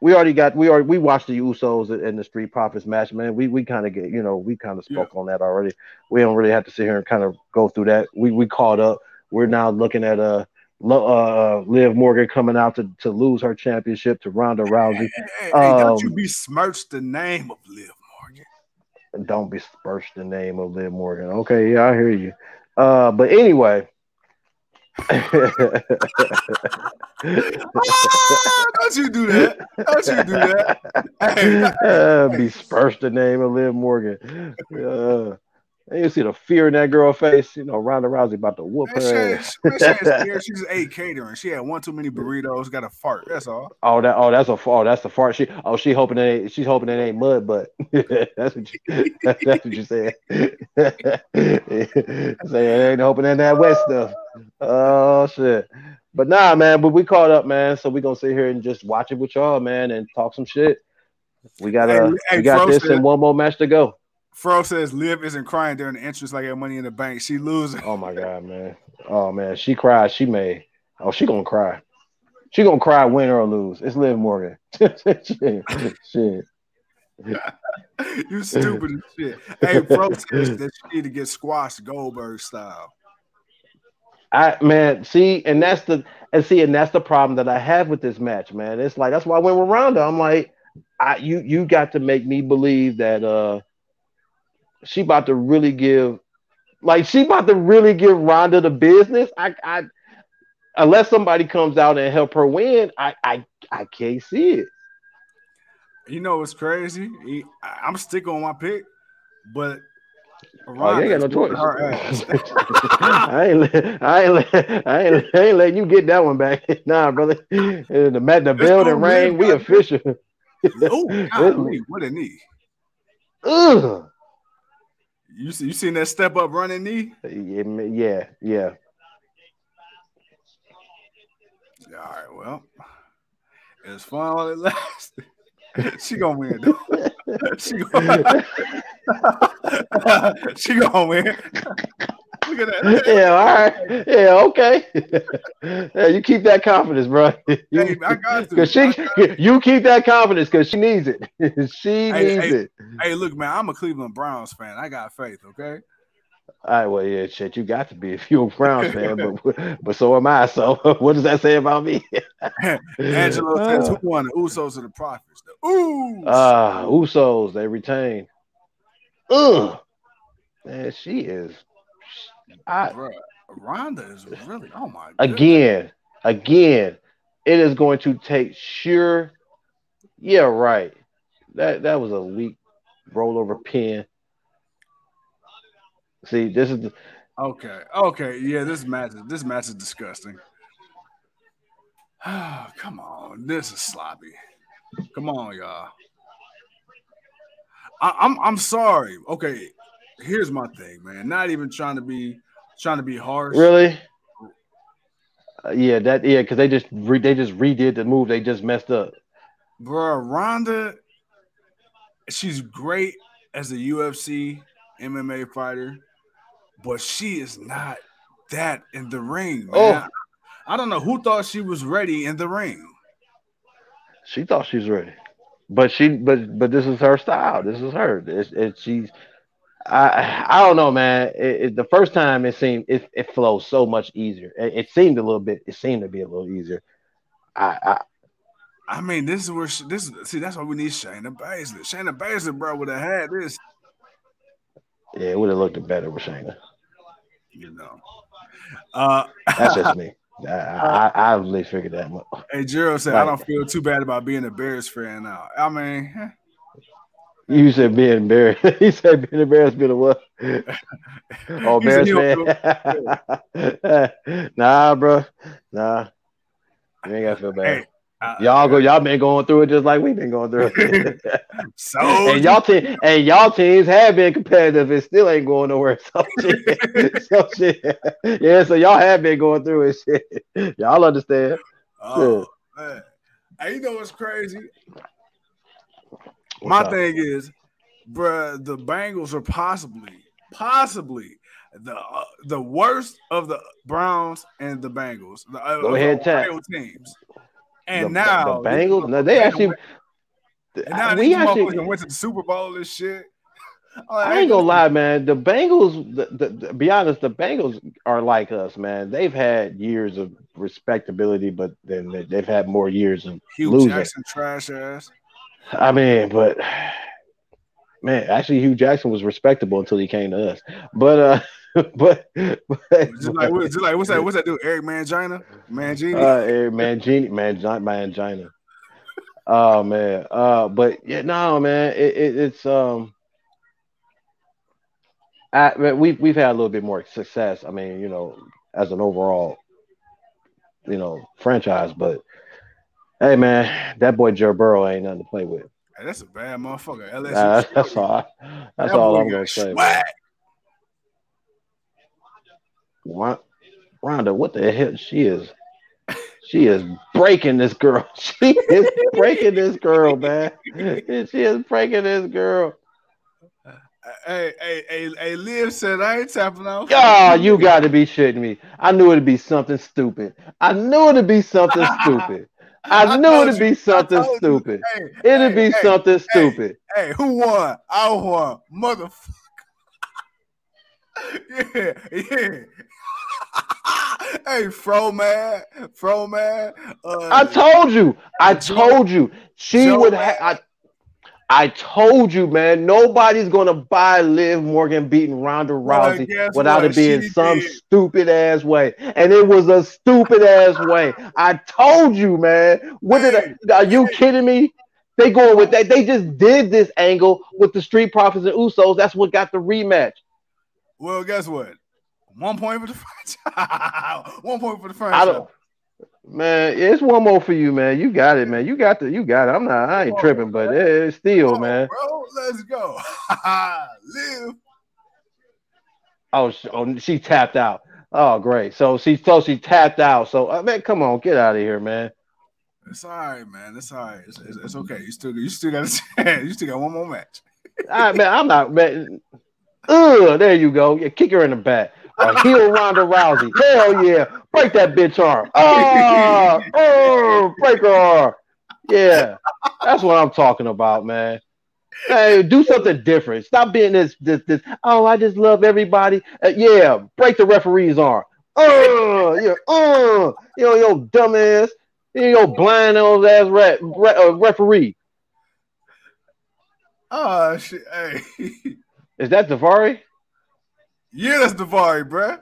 We already got we already we watched the Usos in the Street Profits match, man. We we kind of get, you know, we kind of spoke on that already. We don't really have to sit here and kind of go through that. We we caught up. We're now looking at uh uh Liv Morgan coming out to, to lose her championship to Ronda Rousey. Hey, hey, hey, don't you Um, besmirch the name of Liv Morgan. Don't besmirch the name of Liv Morgan. Okay, yeah, I hear you. Uh, but anyway. Ah, don't you do that? Don't you do that? Hey, uh, besmirch the name of Liv Morgan. Uh, and you see the fear in that girl face. You know, Ronda Rousey about to whoop her she, ass. man, she ain't scared. She catering. She had one too many burritos. Got a fart. That's all. Oh, that oh, that's a fart. oh, that's the fart. She oh, she hoping it ain't, she's hoping it ain't mud, but that's what you that's, that's what you said. Say it ain't hoping in that wet stuff. Oh shit. But nah, man. But we caught up, man. So we gonna sit here and just watch it with y'all, man, and talk some shit. We got a. Hey, we got this said- and one more match to go. Fro says Liv isn't crying during the entrance like at Money in the Bank. She losing. Oh my god, man. Oh man, she cried. She may. Oh, she gonna cry. She gonna cry, win or lose. It's Liv Morgan. shit, shit. you stupid shit. Hey, Fro says that she need to get squashed Goldberg style. I man, see, and that's the and see, and that's the problem that I have with this match, man. It's like that's why I went with Ronda. I'm like, I you you got to make me believe that uh she about to really give like she about to really give Ronda the business. I I unless somebody comes out and help her win, I I I can't see it. You know what's crazy? He- I- I'm sticking on my pick, but Oh, you ain't got no choice. whooping Her ass. I ain't, let- I ain't, let- I ain't, I ain't letting you get that one back. Nah, brother. The mat, the go, rain. man. We official. oh, what a knee! Ugh. You see, you seen that step up running knee? Yeah, yeah, yeah. All right, well, it's fun while it lasts. she gonna win. She gonna, she gonna win. Look at that. Yeah, all right. Yeah, okay. yeah, you keep that confidence, bro. Hey, I got to. Cause she, you keep that confidence because she needs it. she Hey, needs hey. it. Hey, look, man, I'm a Cleveland Browns fan. I got faith, okay? All right, well, yeah, shit, you got to be if you're a Browns fan, but but so am I. So what does that say about me? Angelo says, "Who won? The Usos or the Profits?" The Ooh, Ah, Usos, they retain. Ugh. Man, she is. I, Bruh, Ronda is really. Oh my. goodness. again, again, it is going to take sure. Yeah, right. That that was a weak rollover pin. See, this is the, Okay, okay, yeah. This match, this match is disgusting. Come on, this is sloppy. Come on, y'all. I, I'm I'm sorry. Okay, here's my thing, man. Not even trying to be trying to be harsh. Really? Uh, yeah, that yeah, because they just re, they just redid the move. They just messed up. Bro, Ronda, she's great as a UFC MMA fighter, but she is not that in the ring, man. Oh. I don't know who thought she was ready in the ring. She thought she was ready, but she but but this is her style. This is her. It's, it, she's I I don't know, man. It, it, the first time it seemed it, it flows so much easier. It, it, seemed a little bit. It seemed to be a little easier. I I, I mean, this is where this see. That's why we need Shayna Baszler. Shayna Baszler, bro, would have had this. Yeah, it would have looked better with Shayna. You know, uh, that's just me. I, I, I really figured that. Hey, Gerald said, "I don't feel too bad about being a Bears fan now." I mean, you said being embarrassed. he said being embarrassed, being a what? oh, Bears fan. nah, bro. Nah, you ain't gotta feel bad. Hey, uh, y'all go, y'all been going through it just like we've been going through it. so and y'all team and y'all teams have been competitive It still ain't going nowhere. So shit. so shit. Yeah, so y'all have been going through it. Shit. Y'all understand. Oh man. Hey, you know what's crazy? What's My up? thing is, bruh, the Bengals are possibly, possibly the uh, the worst of the Browns and the Bengals. The, uh, Go ahead, the teams. And the, now the Bengals, no, they actually. And now we actually went to the Super Bowl and shit. I ain't gonna lie, man. The Bengals, the, the, the, be honest, the Bengals are like us, man. They've had years of respectability, but then they've had more years of Hue losing. Jackson trash ass. I mean, but man, actually, Hue Jackson was respectable until he came to us. But uh, but, but just like, just like what's that? What's that dude? Eric Mangina, Mangini, uh, Eric Mangini, Mangina, Mangina. Oh man, uh, but yeah, no, man, it, it, it's um, I, we've we've had a little bit more success. I mean, you know, as an overall, you know, franchise, but hey, man, that boy Joe Burrow ain't nothing to play with. Hey, that's a bad motherfucker. LSU. Nah, that's all. I, that's that all I'm gonna say. What, Ronda? What the hell? She is. She is breaking this girl. She is breaking this girl, man. She is breaking this girl. Hey, hey, hey, hey, Liv said I ain't tapping out. Oh, you got to be shitting me. I knew it'd be something stupid. I knew it'd be something stupid. I, I knew it'd be something stupid. Hey, it'd hey, be hey, something stupid. Hey, who won? I won, motherfucker. yeah, yeah. hey, Fro man, Fro man. Uh, I told you. I told you. She Joe would have. I told you, man, nobody's gonna buy Liv Morgan beating Ronda Rousey well, without what? it being she some did. stupid ass way. And it was a stupid ass way. I told you, man. What did I, are you kidding me? They going with that. They just did this angle with the Street Profits and Usos. That's what got the rematch. Well, guess what? One point for the franchise. one point for the franchise. Man, it's one more for you, man. You got it, man. You got the, you got it. I'm not, I ain't tripping, but it's still, man. Bro, let's go. Live. Oh, oh, she tapped out. Oh, great. So she, so she tapped out. So, uh, man, come on, get out of here, man. It's all right, man. It's all right. It's, it's, it's okay. You still, you still got. You still got one more match. all right, man. I'm not, man. Ugh, there you go. Yeah, kick her in the back a heel Ronda Rousey. Hell yeah. Break that bitch arm. Oh, oh, break her arm. Yeah. That's what I'm talking about, man. Hey, do something different. Stop being this, this, this. Oh, I just love everybody. Uh, yeah, break the referee's arm. Oh, yeah, oh, you know, yo, dumbass, you know, blind old ass re- re- uh, referee. Oh shit! Hey, is that Daivari? Yeah, that's Daivari, bruh.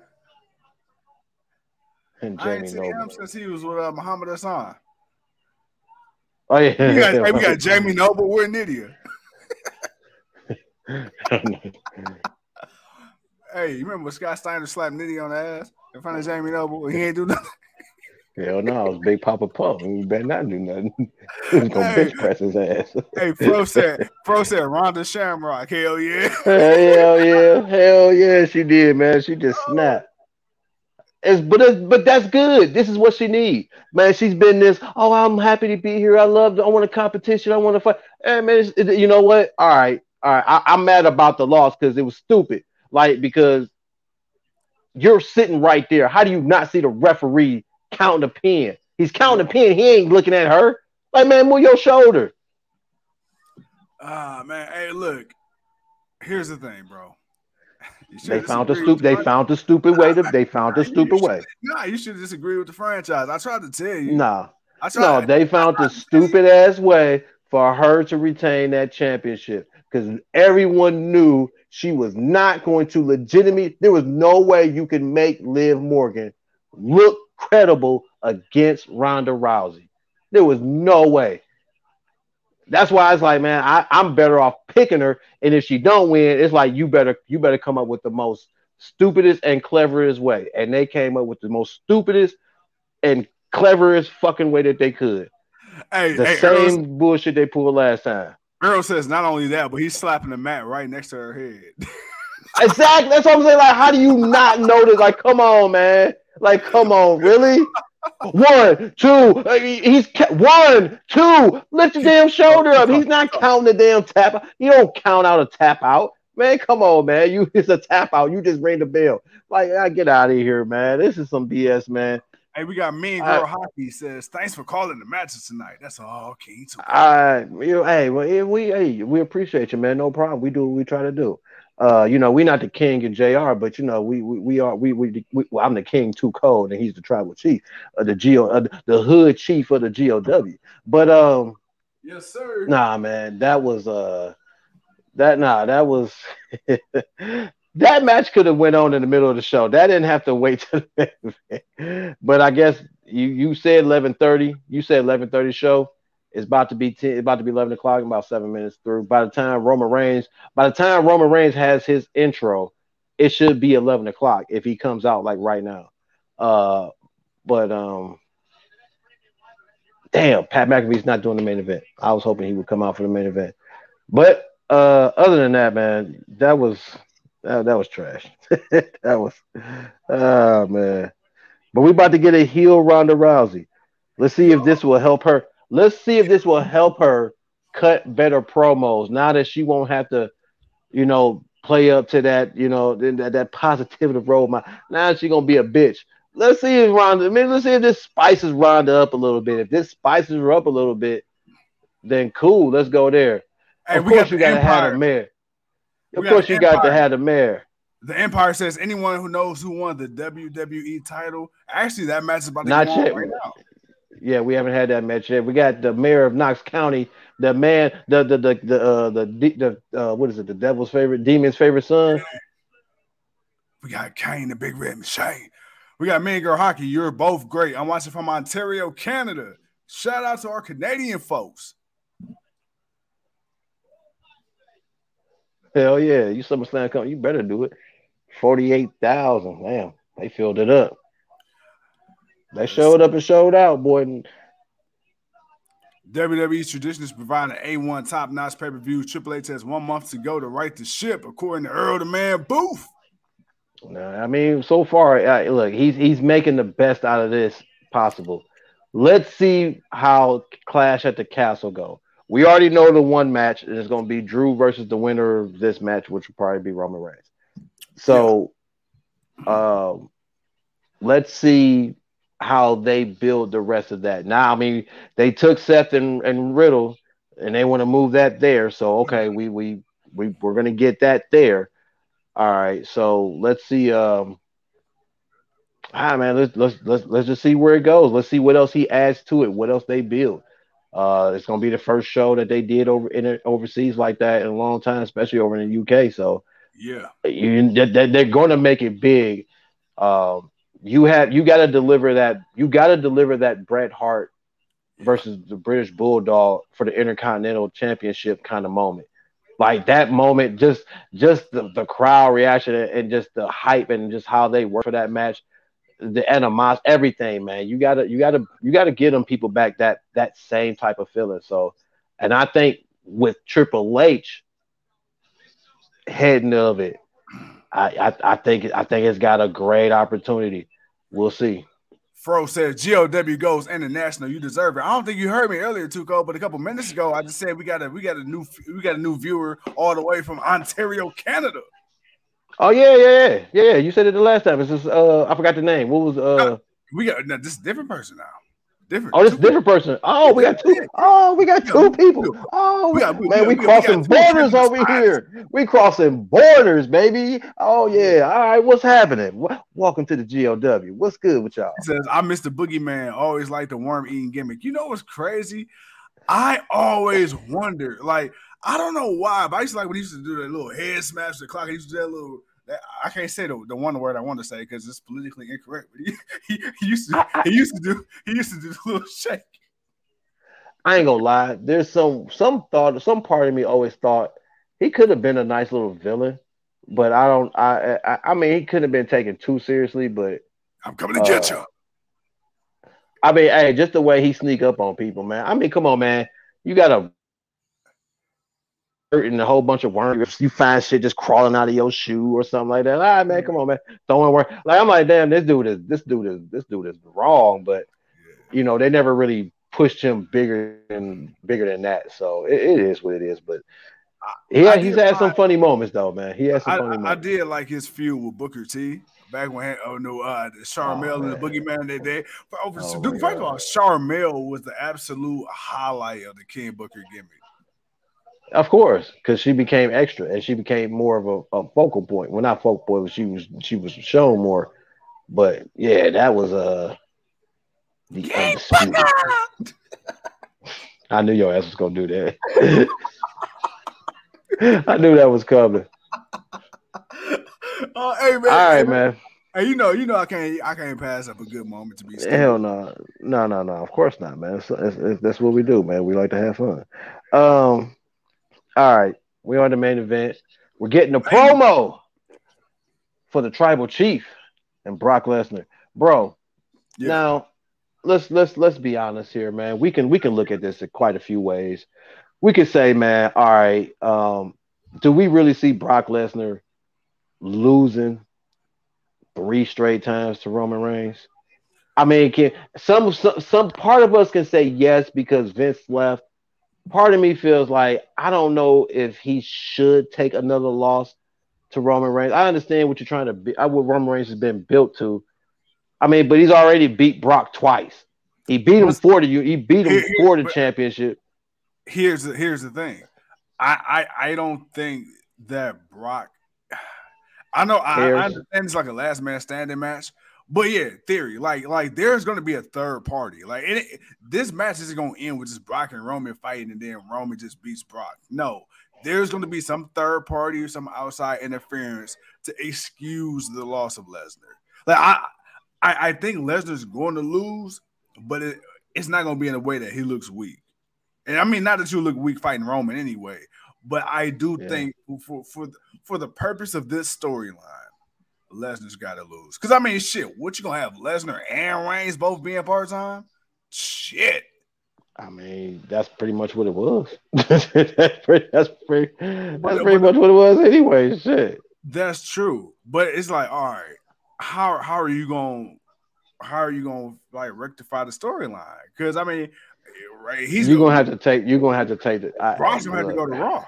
And Jamie I ain't seen him since he was with uh, Muhammad Hassan. Oh yeah, we got, hey, we got Jamie Noble. We're an idiot. Hey, you remember when Scott Steiner slapped Nidia on the ass in front of Jamie Noble? He ain't do nothing. Hell no, it was Big Papa Pump. You better not do nothing. he was gonna Hey. bench press his ass. hey, Fro said, Fro said, Ronda Shamrock. Hell yeah. hell yeah, hell yeah, she did, man. She just oh. snapped. It's, but it's, but that's good. This is what she needs, man. She's been this. Oh, I'm happy to be here. I love. I want a competition. I want to fight. Hey, man, it- you know what? All right, all right. I, I'm mad about the loss because it was stupid. Like because you're sitting right there. How do you not see the referee counting the pin? He's counting the pin. He ain't looking at her. Like man, move your shoulder. Ah man, hey, look. Here's the thing, bro. They found the stupid. They found the stupid way to. They found the stupid way. Nah, you should disagree with the franchise. I tried to tell you. Nah. I No, they found the stupid ass way for her to retain that championship because everyone knew she was not going to legitimately. There was no way you could make Liv Morgan look credible against Ronda Rousey. There was no way. That's why it's like, man, I, I'm better off picking her. And if she don't win, it's like you better you better come up with the most stupidest and cleverest way. And they came up with the most stupidest and cleverest fucking way that they could. hey, The hey, same Earl, bullshit they pulled last time. Earl says not only that, but he's slapping the mat right next to her head. Exactly. That's what I'm saying. Like, how do you not notice? Like, come on, man. Like, come on, really? One, two. uh, He's one, two. Lift your damn shoulder up. He's not counting the damn tap. out. You don't count out a tap out, man. Come on, man. You it's a tap out. You just ring the bell. Like, I get out of here, man. This is some BS, man. hey, we got Mean I- Girl Hockey says, thanks for calling the matches tonight. That's all, King. I, you hey, well, we, hey, we appreciate you, man. No problem. We do what we try to do. Uh, you know, we're not the king and JR, but you know, we we, we are we, we we well, I'm the king too cold, and he's the tribal chief, uh, the Go, uh, the hood chief of the GOW. But um, Yes, sir. nah, man, that was uh, that nah, that was that match could have went on in the middle of the show. That didn't have to wait till the. But I guess you you said 11:30. You said 11:30 show. It's about to be 10, about to be 11 o'clock, about seven minutes through. By the time Roman Reigns, by the time Roman Reigns has his intro, it should be 11 o'clock if he comes out like right now. Uh, but um, damn, Pat McAfee's not doing the main event. I was hoping he would come out for the main event. But uh, other than that, man, that was that, that was trash. that was, oh man. But we about to get a heel Ronda Rousey. Let's see if this will help her. Let's see if this will help her cut better promos now that she won't have to, you know, play up to that, you know, that, that positivity role. My now she's gonna be a bitch. Let's see if Ronda. I mean, let's see if this spices Ronda up a little bit. If this spices her up a little bit, then cool. Let's go there. Hey, of we got course, you gotta have Empire. the mayor. Of course, you got to have the mayor. The Empire says anyone who knows who won the WWE title. Actually, that match is about to Not on yet. right now. Yeah, we haven't had that match yet. We got the mayor of Knox County, the man, the the the the uh, the, the uh, what is it? The devil's favorite, demon's favorite son. We got Kane, the Big Red Machine. We got Mean Girl Hockey. You're both great. I'm watching from Ontario, Canada. Shout out to our Canadian folks. Hell yeah, you SummerSlam come, you better do it. Forty eight thousand, damn, they filled it up. They showed up and showed out, boy. WWE's tradition is providing A1 top notch pay per view. Triple H has one month to go to right the ship, according to Earl the Man Booth. Nah, I mean, so far, uh, look, he's he's making the best out of this possible. Let's see how Clash at the Castle go. We already know the one match is going to be Drew versus the winner of this match, which will probably be Roman Reigns. So, um, let's see how they build the rest of that. Now, I mean, they took Seth and, and Riddle, and they want to move that there. So, okay, we we we we're going to get that there. All right, so let's see. Um, ah, man, let's let's let's let's just see where it goes. Let's see what else he adds to it. What else they build. Uh, it's gonna be the first show that they did over in overseas like that in a long time, especially over in the UK. So Yeah. you that they're going to make it big. Um, you have you got to deliver that. You got to deliver that Bret Hart versus the British Bulldog for the Intercontinental Championship kind of moment. like that moment, just just the, the crowd reaction and just the hype and just how they work for that match, the animosity, everything, man. You gotta you gotta you gotta give them people back that that same type of feeling. So, and I think with Triple H heading of it, I, I I think I think it's got a great opportunity. We'll see. Fro says GOW goes international. You deserve it. I don't think you heard me earlier, Tuco, but a couple minutes ago, I just said we got a we got a new we got a new viewer all the way from Ontario, Canada. Oh yeah, yeah, yeah, yeah. You said it the last time. It's just uh, I forgot the name. What was uh? We got now, this different person now. Different. Oh, this different person. Oh, oh, we got two. Oh, we got two people. Oh, we got, man, we, we crossing borders over here. We crossing borders, baby. Oh yeah. All right, what's happening? Welcome to the GOW. What's good with y'all? He says, "I miss the boogeyman. Always like the worm eating gimmick. You know what's crazy? I always wonder, like, I don't know why, but I used to like when he used to do that little head smash the clock. He used to do that little I can't say the, the one word I want to say because it's politically incorrect. But he, he, he, used to he used to do he used to do the little shake. I ain't gonna lie. There's some some thought some part of me always thought he could have been a nice little villain, but I don't. I I, I mean he couldn't have been taken too seriously. But I'm coming to uh, get you. I mean, hey, just the way he sneak up on people, man. I mean, come on, man. You got a and a whole bunch of worms. You find shit just crawling out of your shoe or something like that. All right, man, come on, man, throwing worm. Like I'm like, damn, this dude is this dude is this dude is wrong. But you know, they never really pushed him bigger than bigger than that. So it, it is what it is. But yeah, he's had some funny moments though, man. He had some I, funny I, moments. I did like his feud with Booker T. Back when oh no, uh Sharmell oh, and the Boogeyman that day. Oh, first of all, Sharmell was the absolute highlight of the King Booker gimmick. Of course, because she became extra and she became more of a, a focal point. Well, not focal point, but she was she was shown more. But yeah, that was uh the undisputed. I knew your ass was gonna do that. I knew that was coming. Oh, hey man. All right, man. Hey, you know, you know, I can't, I can't pass up a good moment to be. Stupid. Hell no, no, no, no. Of course not, man. It's, it's, it's, that's what we do, man. We like to have fun. Um, all right, we're on the main event. We're getting a promo for the tribal chief and Brock Lesnar, bro. Yeah. Now, let's let's let's be honest here, man. We can we can look at this in quite a few ways. We could say, man, all right, um, do we really see Brock Lesnar losing three straight times to Roman Reigns? I mean, can some some, some part of us can say yes because Vince left part of me feels like I don't know if he should take another loss to Roman Reigns. I understand what you're trying to be, uh, what Roman Reigns has been built to. I mean, but he's already beat Brock twice. He beat him for the he beat him for the championship. Here's the here's the thing. I I, I don't think that Brock. I know I, I understand it's like a last man standing match, but yeah, theory like like there's going to be a third party. Like it, this match isn't going to end with just Brock and Roman fighting and then Roman just beats Brock. No, there's going to be some third party or some outside interference to excuse the loss of Lesnar. Like I, I, I think Lesnar's going to lose, but it, it's not going to be in a way that he looks weak. And I mean, not that you look weak fighting Roman anyway, but I do yeah. think for for for the purpose of this storyline Lesnar's got to lose. Because I mean, shit, what you gonna have Lesnar and Reigns both being part time? Shit. I mean, that's pretty much what it was. that's pretty. That's pretty. That's pretty much what it was anyway. Shit. That's true, but it's like, all right, how how are you gonna How are you to like rectify the storyline? Because I mean, right, he's you're gonna, gonna, have to take. You're gonna have to take the. Brock's gonna have to go to Raw.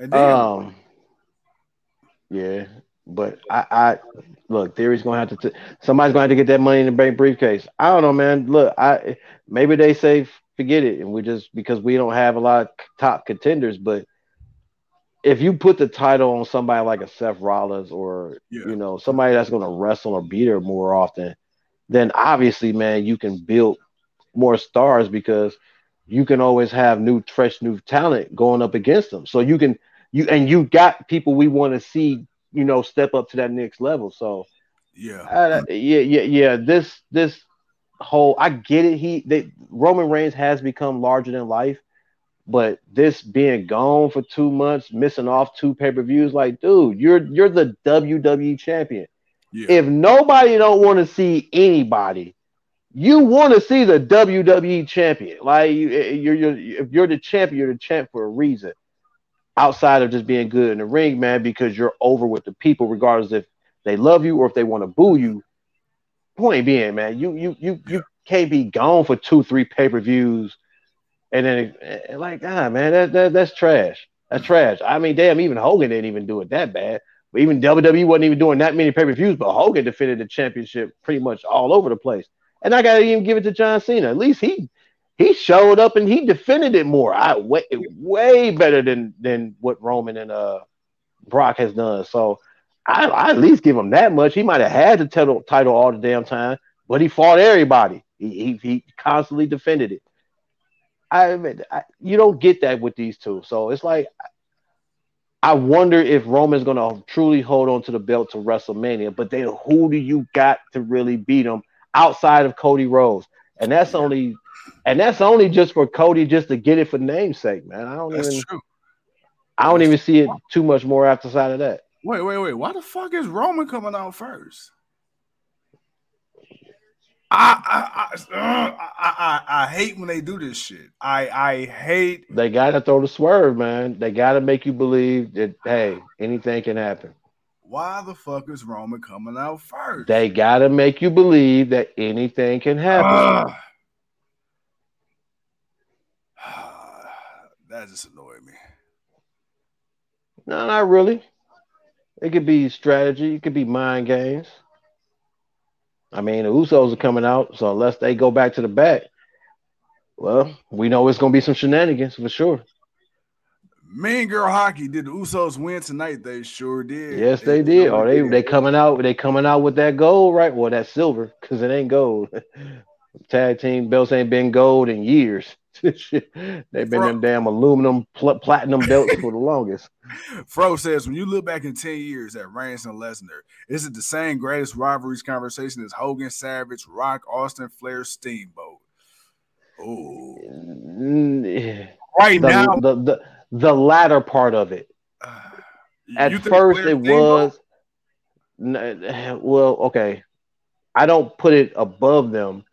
And then, um, yeah, but I, I look, Theory's gonna have to. T- somebody's gonna have to get that money in the bank briefcase. I don't know, man. Look, I maybe they say forget it, and we just because we don't have a lot of top contenders. But if you put the title on somebody like a Seth Rollins or yeah. you know somebody that's gonna wrestle or beat her more often, then obviously, man, you can build more stars because you can always have new, fresh, new talent going up against them. So you can you and you got people we want to see, you know, step up to that next level. So yeah, uh, yeah, yeah, yeah. This this whole I get it. He they Roman Reigns has become larger than life, But this being gone for two months, missing off two pay per views, like, dude, you're you're the WWE champion. Yeah. If nobody don't want to see anybody, you want to see the WWE champion. Like you, you're, you're if you're the champion, you're the champ for a reason. Outside of just being good in the ring, man, because you're over with the people, regardless if they love you or if they want to boo you. Point being, man, you you you you can't be gone for two, three pay per views, and then like, ah, man, that, that that's trash. That's trash. I mean, damn, even Hogan didn't even do it that bad. But even WWE wasn't even doing that many pay per views. But Hogan defended the championship pretty much all over the place. And I gotta even give it to John Cena. At least he he showed up and he defended it more. I way, way better than than what Roman and uh Brock has done. So I, I at least give him that much. He might have had the title title all the damn time, but he fought everybody. He he, he constantly defended it. I, I you don't get that with these two. So it's like I wonder if Roman's going to truly hold on to the belt to WrestleMania. But then who do you got to really beat him outside of Cody Rhodes? And that's only and that's only just for Cody just to get it for namesake, man. I don't that's even true. I don't even see it too much more outside of that. Wait, wait, wait. Why the fuck is Roman coming out first? I I, I, I, I, hate when they do this shit. I I hate. They gotta throw the swerve, man. They gotta make you believe that hey, anything can happen. Why the fuck is Roman coming out first? They gotta make you believe that anything can happen. Uh, that just annoyed me. No, not really. It could be strategy. It could be mind games. I mean, the Usos are coming out, so unless they go back to the back, well, we know it's going to be some shenanigans for sure. Mean Girl Hockey did the Usos win tonight? They sure did. Yes, they, they did. Oh, they they coming out. They coming out with that gold, right? Well, that silver because it ain't gold. Tag team belts ain't been gold in years. They've been them damn aluminum pl- platinum belts for the longest. Fro says, when you look back in 10 years at Reigns and Lesnar, is it the same greatest rivalries conversation as Hogan, Savage, Rock, Austin, Flair, Steamboat? Oh, right the, now, the, the the latter part of it. Uh, at first, Flair, it Steamboat? was well, okay. I don't put it above them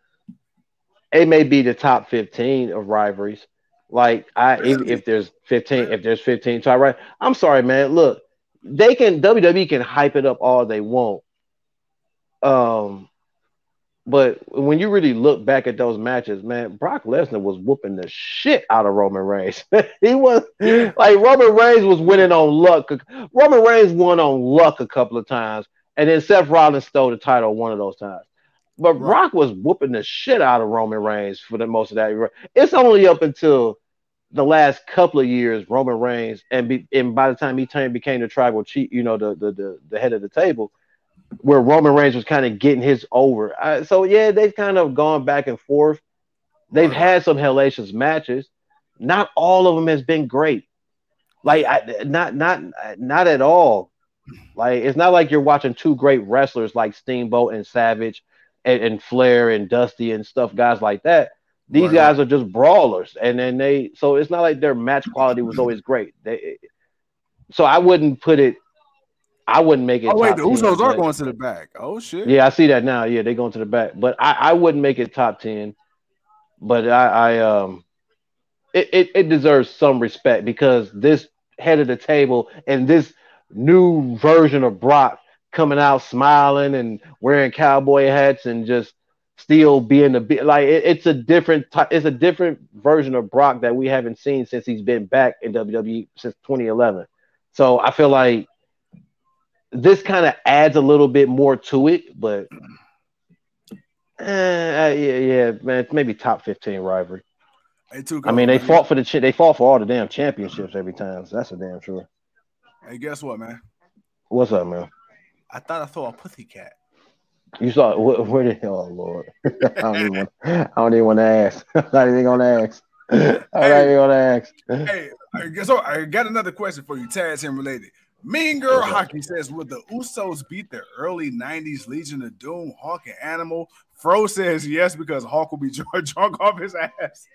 it may be the top 15 of rivalries. Like I if, if there's 15, if there's 15 top right, I'm sorry, man. Look, they can WWE can hype it up all they want. Um but when you really look back at those matches, man, Brock Lesnar was whooping the shit out of Roman Reigns. he was like Roman Reigns was winning on luck. Roman Reigns won on luck a couple of times, and then Seth Rollins stole the title one of those times. But right. Brock was whooping the shit out of Roman Reigns for the most of that. It's only up until the last couple of years, Roman Reigns, and be, and by the time he turned became the tribal chief, you know, the the the, the head of the table, where Roman Reigns was kind of getting his over. Uh, so yeah, they've kind of gone back and forth. They've had some hellacious matches. Not all of them has been great. Like I, not not not at all. Like it's not like you're watching two great wrestlers like Steamboat and Savage and, and Flair and Dusty and stuff, guys like that. These right. guys are just brawlers, and then they so it's not like their match quality was always great. They, so I wouldn't put it. I wouldn't make it. Oh wait, the Usos 10, are going to the back. Oh shit. Yeah, I see that now. Yeah, they're going to the back, but I, I wouldn't make it top ten. But I, I um, it, it it deserves some respect because this head of the table and this new version of Brock coming out smiling and wearing cowboy hats and just still being a bit like it, it's a different t- it's a different version of Brock that we haven't seen since he's been back in WWE since 2011. So I feel like this kind of adds a little bit more to it, but eh, yeah, yeah, man, maybe top 15 rivalry. I mean, they fought for the they fought for all the damn championships every time. So that's a damn sure. Hey, guess what, man? What's up, man? I thought I saw a pussy cat. You saw where, where did oh Lord. I don't even want, I don't even want to ask. I'm not even gonna ask. I'm hey, not even gonna ask. Hey, I guess so I got another question for you, tag team related. Mean Girl okay. Hockey says, Would the Usos beat the early 90s Legion of Doom, Hawk and Animal? Fro says yes, because Hawk will be drunk off his ass.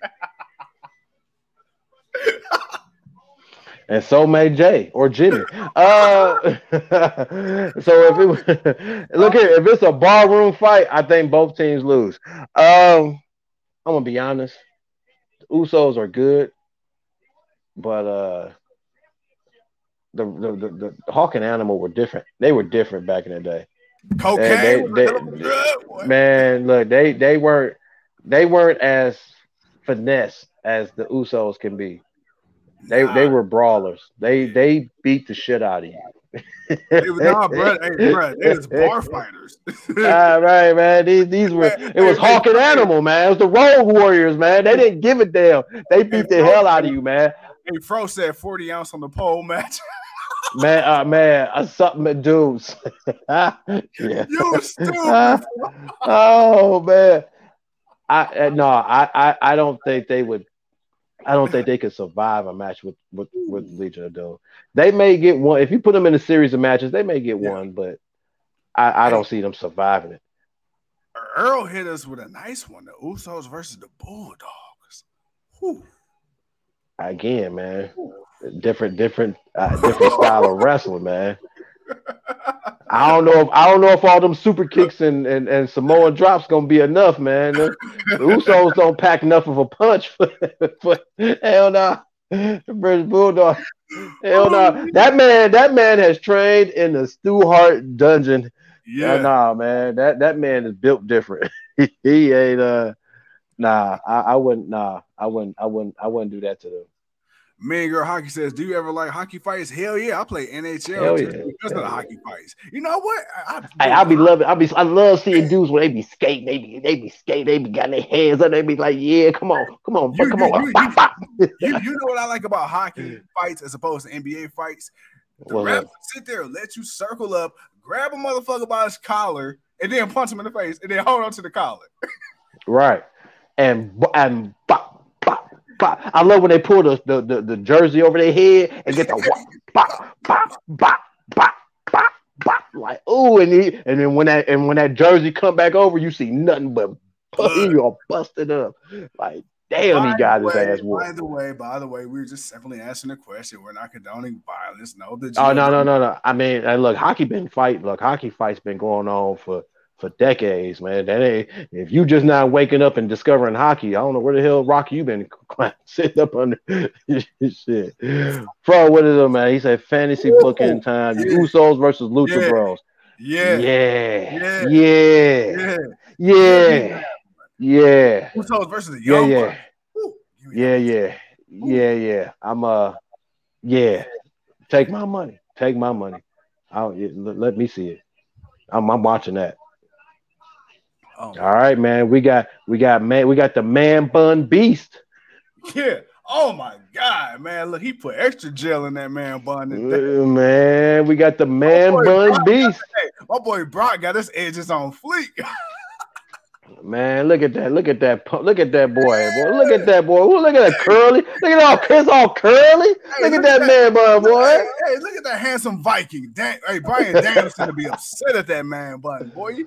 And so may Jay or Jimmy. Uh, so if it look here, if it's a ballroom fight, I think both teams lose. Um, I'm gonna be honest. The Usos are good, but uh, the the, the, the Hawk and Animal were different. They were different back in the day. Cocaine, They- they- Man, look, they they weren't they weren't as finesse as the Usos can be. They they were brawlers. They they beat the shit out of you. They was, nah, bro, hey, bro, they was bar fighters. All right, man. These these were it was Hawk and Animal, man. It was the Road Warriors, man. They didn't give a damn. They beat the hell out of you, man. hey, Fro said 40 ounce on the pole match. Man, uh, man, uh, something dudes. yeah. you stupid. oh man, I uh, no, I, I I don't think they would. I don't think they could survive a match with with, with Legion of Doom. They may get one if you put them in a series of matches. They may get Yeah. one, but I, I don't see them surviving it. Earl hit us with a nice one. The Usos versus the Bulldogs. Whew. Again, man, different different uh, different style of wrestling, man. I don't know if I don't know if all them super kicks and, and, and Samoan drops gonna be enough, man. The, the Usos don't pack enough of a punch for, for hell no. The British Bulldog. Hell no. That man, that man has trained in the Stu Hart dungeon. Yeah. Nah, man. That that man is built different. he ain't uh nah, I, I wouldn't nah, I wouldn't I wouldn't I wouldn't do that to them. Man, girl, hockey says, "Do you ever like hockey fights?" Hell yeah, I play NHL Hell yeah. because of the yeah. hockey fights. You know what? I, Hey, I be loving. I be. I love seeing dudes when they be skating. They be. They be skating. They be got their hands up. They be like, yeah, come on, come on, You- come you- on. you- Bop, bop. you, you know what I like about hockey fights as opposed to NBA fights? The Well, ref sit there let you circle up, grab a motherfucker by his collar, and then punch him in the face, and then hold on to the collar. right, and and bop, bop. I love when they pull the the, the, the jersey over their head and get the whop, bop, bop, bop, bop, bop, bop. Like, oh, and he, and then when that and when that jersey come back over, you see nothing but you all busted up. Like, damn, he got the his way- ass By the way, by the way, we were just simply asking a question. We're not condoning violence. No, the Oh no no no no! I mean, look, hockey been fight. Look, hockey fights been going on for for decades, man. That ain't if you just not waking up and discovering hockey. I don't know where the hell Rocky you been sitting up under shit. Bro, what is it, man? He said fantasy booking time. Yeah. Usos versus Lucha Yeah. Bros. Yeah, Yeah, Yeah. yeah, yeah. yeah, yeah, Usos versus the yeah, Young yeah. Woo. Yeah, yeah, yeah, yeah. I'm uh, yeah. Take my money. Take my money. I'll let, let me see it. I'm I'm watching that. Oh, All right, man. We got we got man. We got the man bun beast. yeah. Oh my God, man! Look, he put extra gel in that man bun. today. Man, we got the man bun Brock. beast. Hey, my boy Brock got his edges on fleek. Man, look at that. Look at that. Look at that boy. boy. Look at that boy. Ooh, Look at that curly. Look at all it's all curly. Look at that man bun, boy. Hey, hey, look at that handsome Viking. Dan- hey, Bryan Danielson to be upset at that man bun, boy.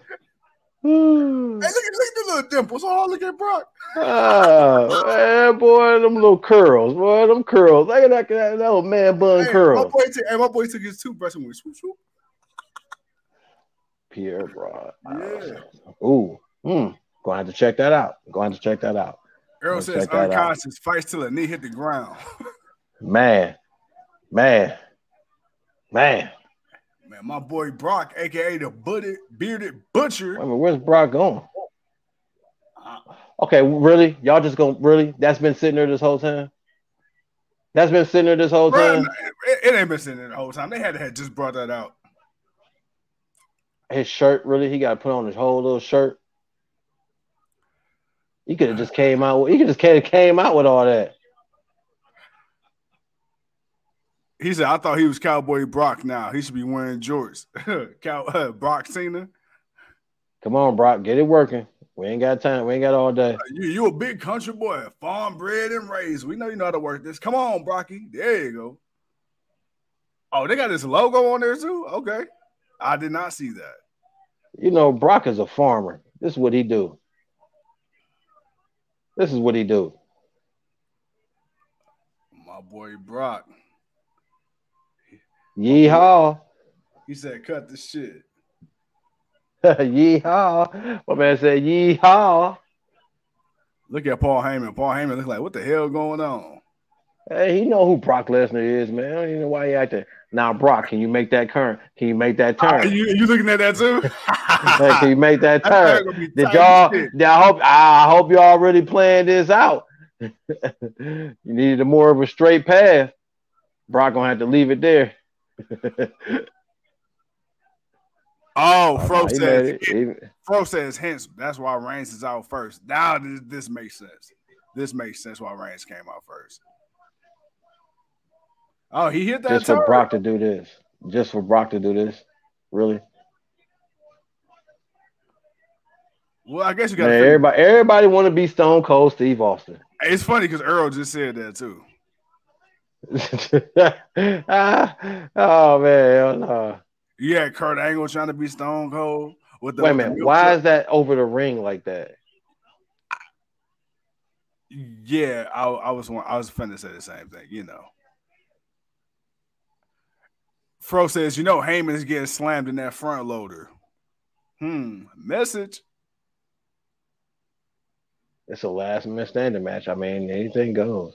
Hey, look at, look at the little dimples. Oh, look at Brock. Oh, man, boy, them little curls, boy, them curls. Look at that, that, that old man bun Hey, my curls. boy, took, hey, my boy took his toothbrush and went swoop swoop. Pierre Broad. Yeah. Ooh, hmm. Gonna have to check that out. Gonna have to check that out. Earl says check that out. unconscious, fights till a knee hit the ground. Man, man, man. Man, my boy Brock, aka the bearded, bearded butcher. Mean, where's Brock going? Uh, Okay, really? Y'all just gonna really? That's been sitting there this whole time. That's been sitting there this whole Bruh, time. it, it ain't been sitting there the whole time. They had to have just brought that out. His shirt, really? He got to put on his whole little shirt. He could have just came out. He could just came, came out with all that. He said, "I thought he was Cowboy Brock. Now he should be wearing jorts." Cow uh, Brock Cena. Come on, Brock, get it working. We ain't got time. We ain't got all day. You, you a big country boy, farm bred and raised. We know you know how to work this. Come on, Brocky. There you go. Oh, they got this logo on there too. Okay, I did not see that. You know, Brock is a farmer. This is what he do. This is what he do. My boy Brock. Yeehaw. He said, cut the shit. yeehaw. My man said, yeehaw. Look at Paul Heyman. Paul Heyman look like, what the hell going on? Hey, he know who Brock Lesnar is, man. I don't even know why he acting. Now, Brock, can you make that turn? Can you make that turn? you, you looking at that too? Hey, can you make that turn? turn gonna be Did y'all? shit. I hope. I hope y'all already planned this out. you needed a more of a straight path. Brock gonna have to leave it there. Oh, uh, Fro He says, made it. He- Fro says hence. That's why Reigns is out first. Now this, this makes sense. This makes sense why Reigns came out first. Oh, he hit that just for. Brock to do this. Just for Brock to do this. Really? Well, I guess you got. everybody, everybody want to be Stone Cold Steve Austin. It's funny because Earl just said that too. Ah, oh man, no. You had Kurt Angle trying to be Stone Cold with the. Wait a minute. Why truck. is that over the ring like that? Yeah, I, I was one- I was finna say the same thing. You know, Fro says, you know, Heyman is getting slammed in that front loader. Hmm. Message. It's a last man standing match. I mean, anything goes.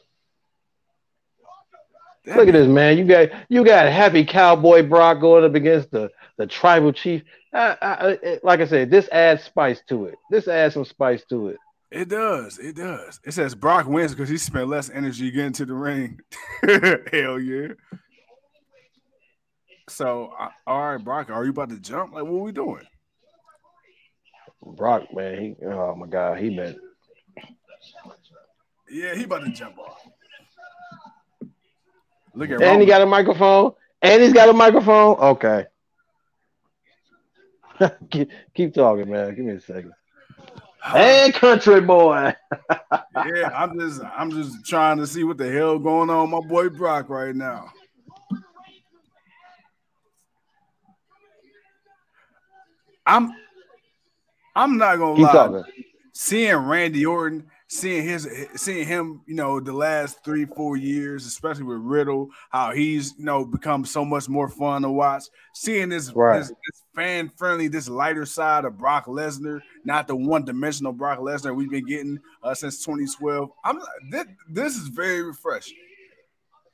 That Look at this, man. You got you got happy cowboy Brock going up against the the tribal chief. I, I, I- like I said, this adds spice to it. This adds some spice to it. It does. It does. It says Brock wins because he spent less energy getting to the ring. Hell yeah. So, all right, Brock, are you about to jump? Like, what are we doing? Brock, man, he oh my god, he been Yeah, he about to jump off. Look at and he got a microphone, and he's got a microphone. Okay. keep, keep talking, man. Give me a second. Hey, country boy. yeah, I'm just I'm just trying to see what the hell going on my boy Brock right now. I'm I'm not gonna Keep lie. talking. Seeing Randy Orton, seeing his seeing him, you know, the last three, four years, especially with Riddle, how he's you know become so much more fun to watch. Seeing this Right. this, this fan friendly, this lighter side of Brock Lesnar, not the one dimensional Brock Lesnar we've been getting uh, since 2012. I'm this, this is very refreshing.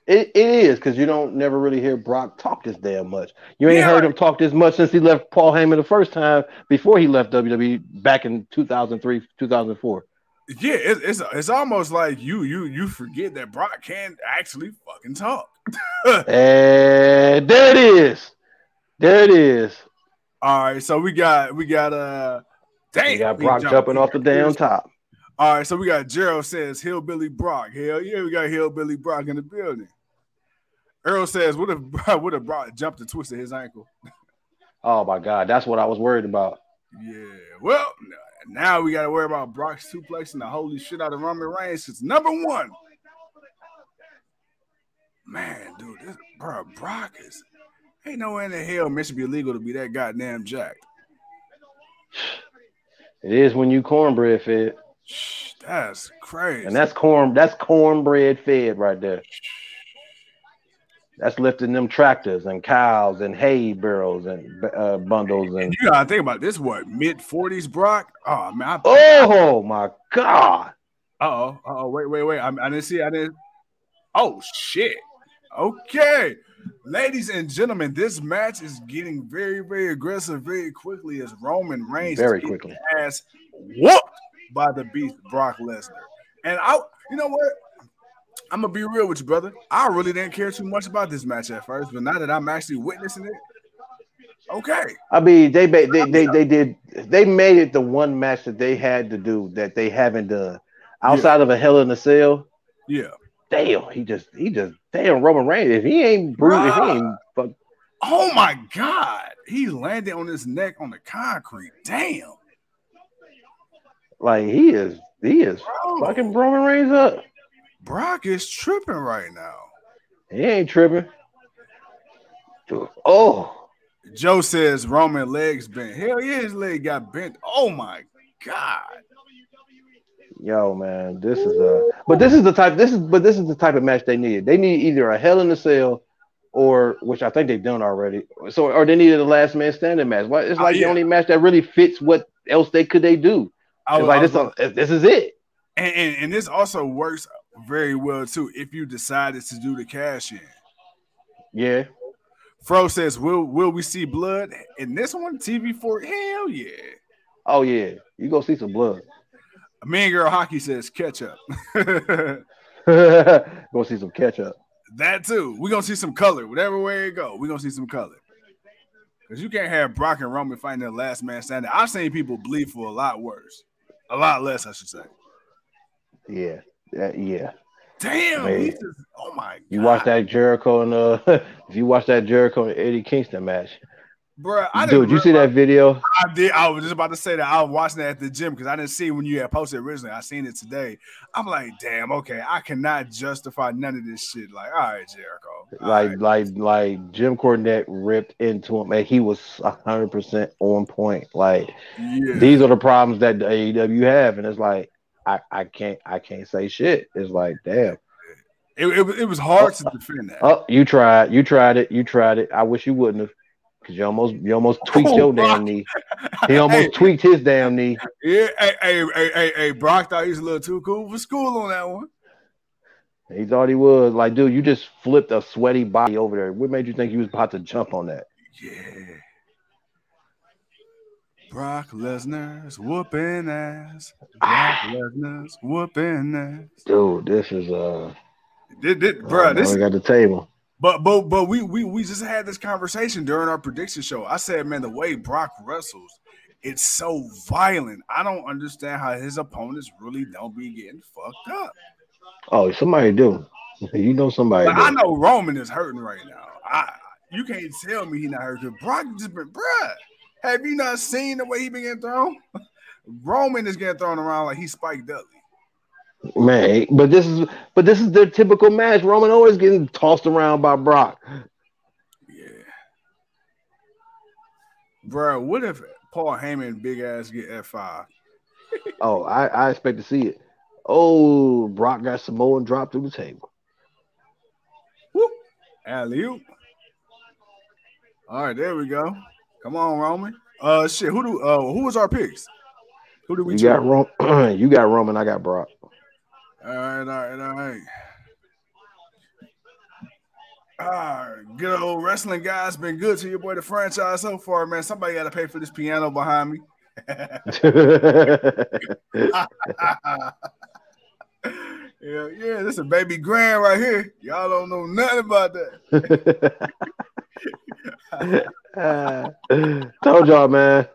It, it is because you don't never really hear Brock talk this damn much. You ain't Yeah, heard him talk this much since he left Paul Heyman the first time before he left WWE back in 2003, 2004. Yeah, it, it's it's almost like you you you forget that Brock can actually fucking talk. And there it is. There it is. All right, so we got we got uh damn we got Brock jumping off the damn top. All right, so we got Gerald says Hillbilly Brock. Hell yeah, we got Hillbilly Brock in the building. Earl says, what if what if Brock jumped and twisted his ankle? Oh my God, that's what I was worried about. Yeah, well, now we got to worry about Brock's suplex and the holy shit out of Roman Reigns. It's number one. Man, dude, this, bro, Brock is ain't no way in the hell it should be illegal to be that goddamn jacked. It is when you cornbread fed, That's crazy. and that's corn. That's cornbread fed right there. That's lifting them tractors and cows and hay barrels and uh, bundles and. You gotta think about this. What mid forties, Brock? Oh man. Oh my God! Oh, oh, wait, wait, wait. I, I didn't see. I didn't. Oh shit. Okay, ladies and gentlemen, this match is getting very, very aggressive very quickly as Roman Reigns Very quickly. ass whooped by the beast Brock Lesnar. And I, you know what? I'm gonna be real with you, brother. I really didn't care too much about this match at first, but now that I'm actually witnessing it, okay. I mean, they ba- they they they did they made it the one match that they had to do that they haven't done outside of a Hell in a Cell. Yeah. Damn, he just he just damn Roman Reigns. If he ain't bruised, if he ain't fuck, Oh my God. He landed on his neck on the concrete. Damn. like he is he is Bro, fucking Roman Reigns up. Brock is tripping right now. He ain't tripping. Oh, Joe says Roman legs bent. Hell yeah, his leg got bent. Oh my God. Yo, man, this is a. But this is the type. This is. But this is the type of match they needed. They need either a Hell in a Cell, or which I think they've done already. So, or they needed a Last Man Standing match. It's Oh, like yeah. the only match that really fits what else they could they do. I was- like this. was- uh, This is it. and, and, and this also works very well too if you decided to do the cash in. Yeah. Fro says, "Will will we see blood in this one?" TV four, hell yeah. Oh yeah. You go see some blood. Mean Girl Hockey says ketchup. go see some ketchup. that too. We're gonna see some color. Whatever way it go, we're gonna see some color. Because you can't have Brock and Roman fighting the last man standing. I've seen people bleed for a lot worse. A lot less, I should say. Yeah. Yeah. yeah. Damn, Man. just, oh my You watch that Jericho and uh, if you watch that Jericho and Eddie Kingston match, Bruh, I dude, you see that video? I did. I was just about to say that I was watching that at the gym because I didn't see when you had posted originally. I seen it today. I'm like, damn, okay, I cannot justify none of this shit. Like, all right, Jericho. all Like, right. like, like Jim Cornette ripped into him, and he was hundred percent on point. Like, yeah. these are the problems that the AEW have, and it's like, I, I can't, I can't say shit. It's like, damn. It, it, was- it was hard to defend that. Oh, you tried, you tried it, you tried it. I wish you wouldn't have, because you almost, you almost tweaked Oh, your my- damn knee. He almost Hey. tweaked his damn knee. Yeah, hey, hey, hey, hey, hey, Brock thought he was a little too cool for school on that one. He thought he was like, dude, you just flipped a sweaty body over there. What made you think he was about to jump on that? Yeah. Brock Lesnar's whooping ass. Brock Lesnar's whooping ass. Dude, this is uh, Did, did, bruh, this we got the table. But but but we we we just had this conversation during our prediction show. I said, man, the way Brock wrestles, it's so violent. I don't understand how his opponents really don't be getting fucked up. Oh, somebody do. You know somebody. I know Roman is hurting right now. I you can't tell me he not hurt because Brock just been bruh. Have you not seen the way he been getting thrown? Roman is getting thrown around like he's Spike Dudley. Man, but this is but this is their typical match. Roman always getting tossed around by Brock. Yeah. Bruh, what if Paul Heyman big ass get F5? Oh, I, I expect to see it. Oh, Brock got Samoan dropped through the table. Whoop. Alley oop. All right, there we go. Come on, Roman. Uh, shit. Who do? Uh, who was our picks? Who did we You choose? got Rom- you got Roman, I got Brock. All right, all right, all right. All right, good old wrestling guys been good to your boy the franchise so far, man. Somebody got to pay for this piano behind me. yeah, yeah, this is a baby grand right here. Y'all don't know nothing about that. Uh, told y'all, man.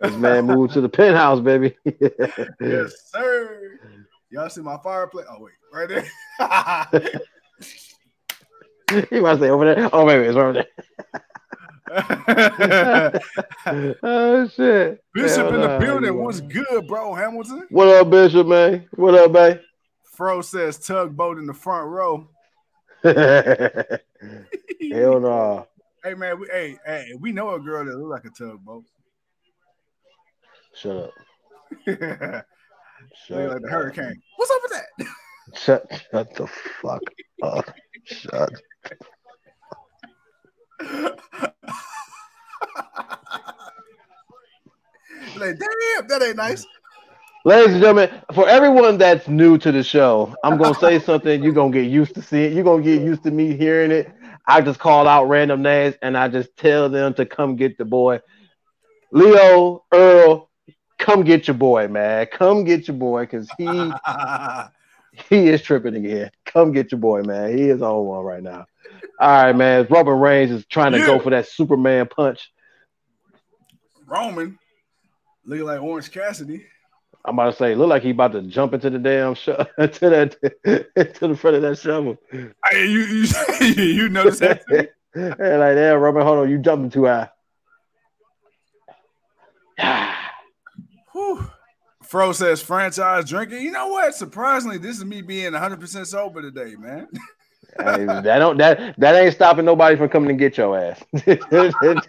This man moved to the penthouse, baby. Yes, sir. Y'all see my fireplace? Oh wait, right there. he might say over there. Oh, wait, it's over there. oh shit. Bishop Hell in the building. What's good, bro? Hamilton. What up, Bishop, man? What up, babe? Fro says tugboat in the front row. Hell no. Hey man, we hey hey we know a girl that look like a tugboat. Shut up. Shut like the hurricane. What's up with that? Shut, shut the fuck up. Shut. like, damn, that ain't nice. Ladies and gentlemen, for everyone that's new to the show, I'm gonna say something. You're gonna get used to seeing. You're gonna get used to me hearing it. I just call out random names and I just tell them to come get the boy. Leo Earl, come get your boy, man. Come get your boy, cause he he is tripping again. Come get your boy, man. He is on one right now. All right, man. Roman Reigns is trying to Yeah. go for that Superman punch. Roman looking like Orange Cassidy. I'm about to say, look like he about to jump into the damn sho- to that to the front of that shovel. Hey, you you you notice that? too? like, damn, Roman, hold on, you jumping too high. Whew. Fro says franchise drinking. You know what? Surprisingly, this is me being 100% sober today, man. Hey, that don't that that ain't stopping nobody from coming to get your ass.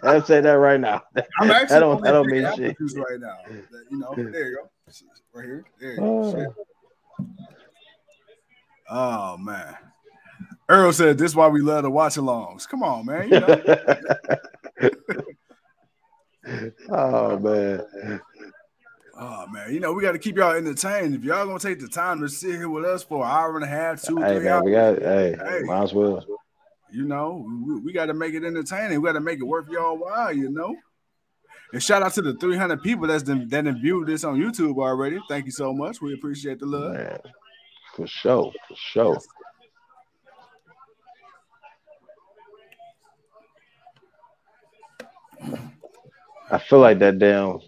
I'll say that right now. I'm actually that don't that don't mean shit. right now. You know, there you go. Right here. There you go. Oh. Oh man. Earl said this is why we love the watch alongs. Come on, man. You know? oh man. Oh man, you know we got to keep y'all entertained. If y'all gonna take the time to sit here with us for an hour and a half, two, Hey three man, hours, we got hey, Hey. might as well. you know, we, we got to make it entertaining. We got to make it worth y'all while, you know. And shout out to the 300 people that's been, that have viewed this on YouTube already. Thank you so much. We appreciate the love. Man, for sure, for sure. I feel like that damn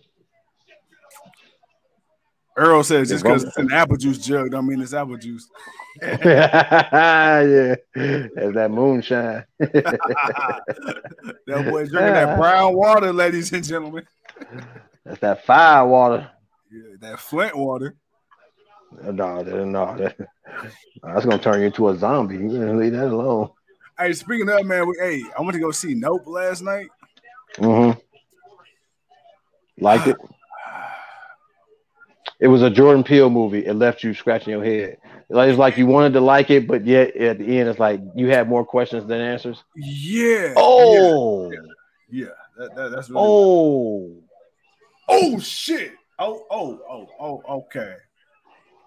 Earl says just because it's an apple juice jug don't mean it's apple juice. yeah, that's that moonshine. that boy's drinking that brown water, ladies and gentlemen. That's that fire water. Yeah, that Flint water. No, no, no, that, that's gonna turn you into a zombie. You leave that alone. Hey, speaking of man, we, hey, I went to go see Nope last night. Mm-hmm. Liked it. It was a Jordan Peele movie. It left you scratching your head. Like it's like you wanted to like it, but yet at the end, it's like you had more questions than answers. Yeah. Oh, Yeah. yeah. That, that, that's really oh, Oh shit. Oh, oh, oh, oh, okay.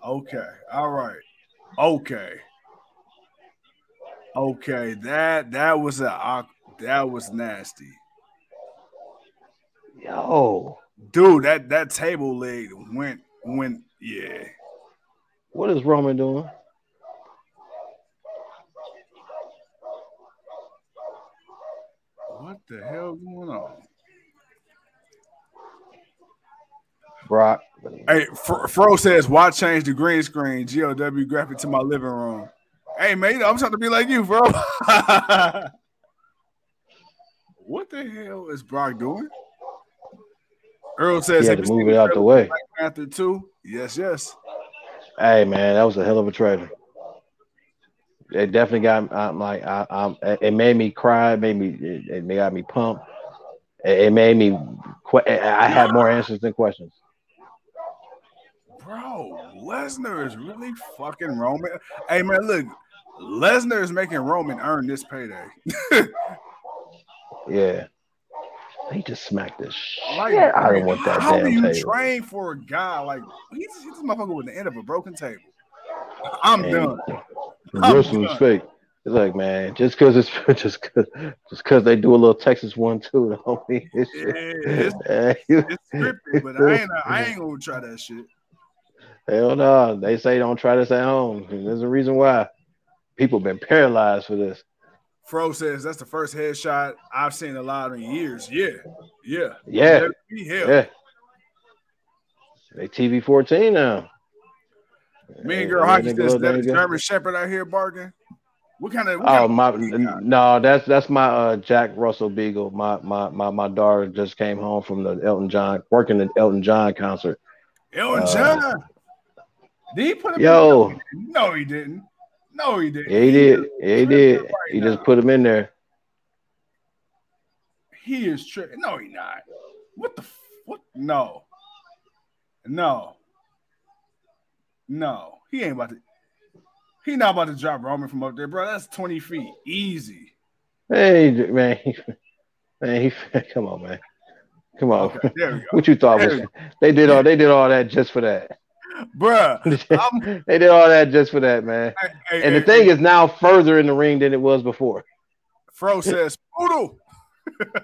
Okay. All right. Okay. Okay. That that was a that was nasty. yo, Dude, that that table leg went went yeah. what is Roman doing? What the hell going on? Brock. Hey, Fro, Fro says, "Why change the green screen GOW graphic to my living room?" Hey, know, I'm trying to be like you, bro. what the hell is Brock doing? Earl says, He had to move it out the way. Black Panther 2? Yes, yes. Hey man, that was a hell of a trailer. It definitely got I'm like I, I'm. It made me cry. It made me. It, it got me pumped. It, it made me. I had more answers than questions. Bro, Lesnar is really fucking Roman. Hey, man, look, Lesnar is making Roman earn this payday. Yeah. He just smacked the shit Like, out of what that how do damn you table. train for a guy like he's, he's this motherfucker with the end of a broken table? I'm Man, done. the Wrestling's done. fake. It's like, man, just because it's just because just because they do a little Texas one too, don't mean it's, Yeah, it's, it's scripted, but I ain't I ain't gonna try that shit. Hell no. They say don't try this at home. There's a reason why. People been paralyzed for this. Fro says that's the first headshot I've seen a lot in years. Yeah, yeah, Yeah. Yeah. They TV 14 now. Me and girl that hockey says that. German Shepherd out here barking. What kind of? What Oh kind my of no, that's that's my uh Jack Russell Beagle. My my my my daughter just came home from the Elton John working at Elton John concert. Elton uh, John. Did he put him? Yo, In? No, he didn't. No, he didn't. yeah, he did. Yeah, he did. Right He now. just put him in there. He is tripping. No, he not. What the? f- What? No. No. No. He ain't about to. He not about to drop Roman from up there, bro. That's twenty feet, easy. Hey man, man, he come on, man. Come on. Okay, there we go, What you thought was they did all they did all that just for that. Bruh. They did all that just for that, man. Hey, hey, And the hey, thing hey, is now further in the ring than it was before. Fro says, "Poodle."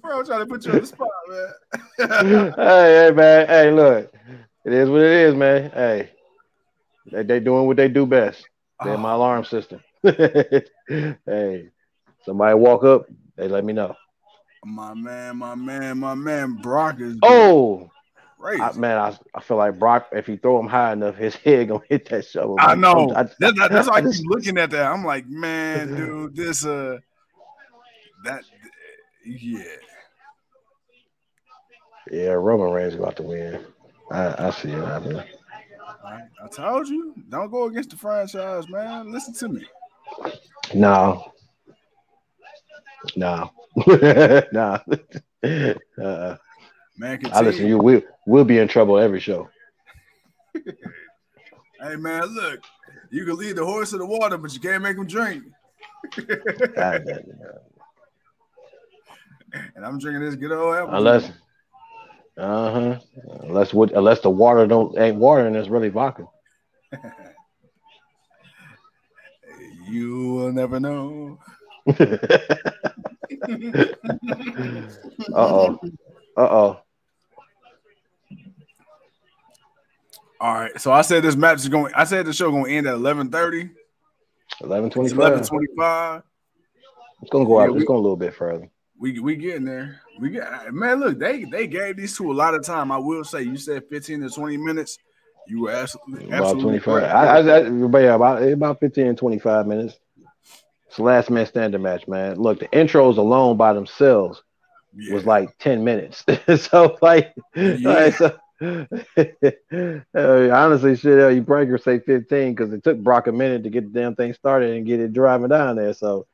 Bro, I'm trying to put you on the spot, man. hey, hey, man. Hey, look. It is what it is, man. Hey. They they doing what they do best. They're oh. my Oh, alarm system. hey. Somebody walk up, they let me know. my man, my man, my man, Brock is Oh, crazy. I, man, I, I feel like Brock, if you throw him high enough, his head gonna hit that shovel. I know. I- That- that- that's why I keep looking at that. I'm like, man, dude, this uh, that yeah. Yeah, Roman Reigns about to win. I, I see it happening. I, I told you, don't go against the franchise, man. Listen to me. No. No. no. Uh, Man, I listen to you. We we'll be in trouble every show. Hey man, look, you can lead the horse to the water, but you can't make him drink. God damn it. And I'm drinking this good old apple. Unless, uh huh. Unless what? Unless the water don't ain't water and it's really vodka. you will never know. uh oh. Uh oh. All right, so I said this match is going. I said the show going to end at 11:30. Eleven It's twenty-five. 11:25. It's gonna go out. Yeah, we- it's going a little bit further. We we getting there. We get man. Look, they they gave these two a lot of time. I will say, you said 15 to 20 minutes. You were absolutely, About absolutely twenty-five. I, I, I, yeah, about about 15 and 25 minutes. It's last man standing match, man. Look, the intros alone by themselves Yeah. was like 10 minutes. so like, Yeah. like, so, honestly, shit, you breaker say 15 because it took Brock a minute to get the damn thing started and get it driving down there. So,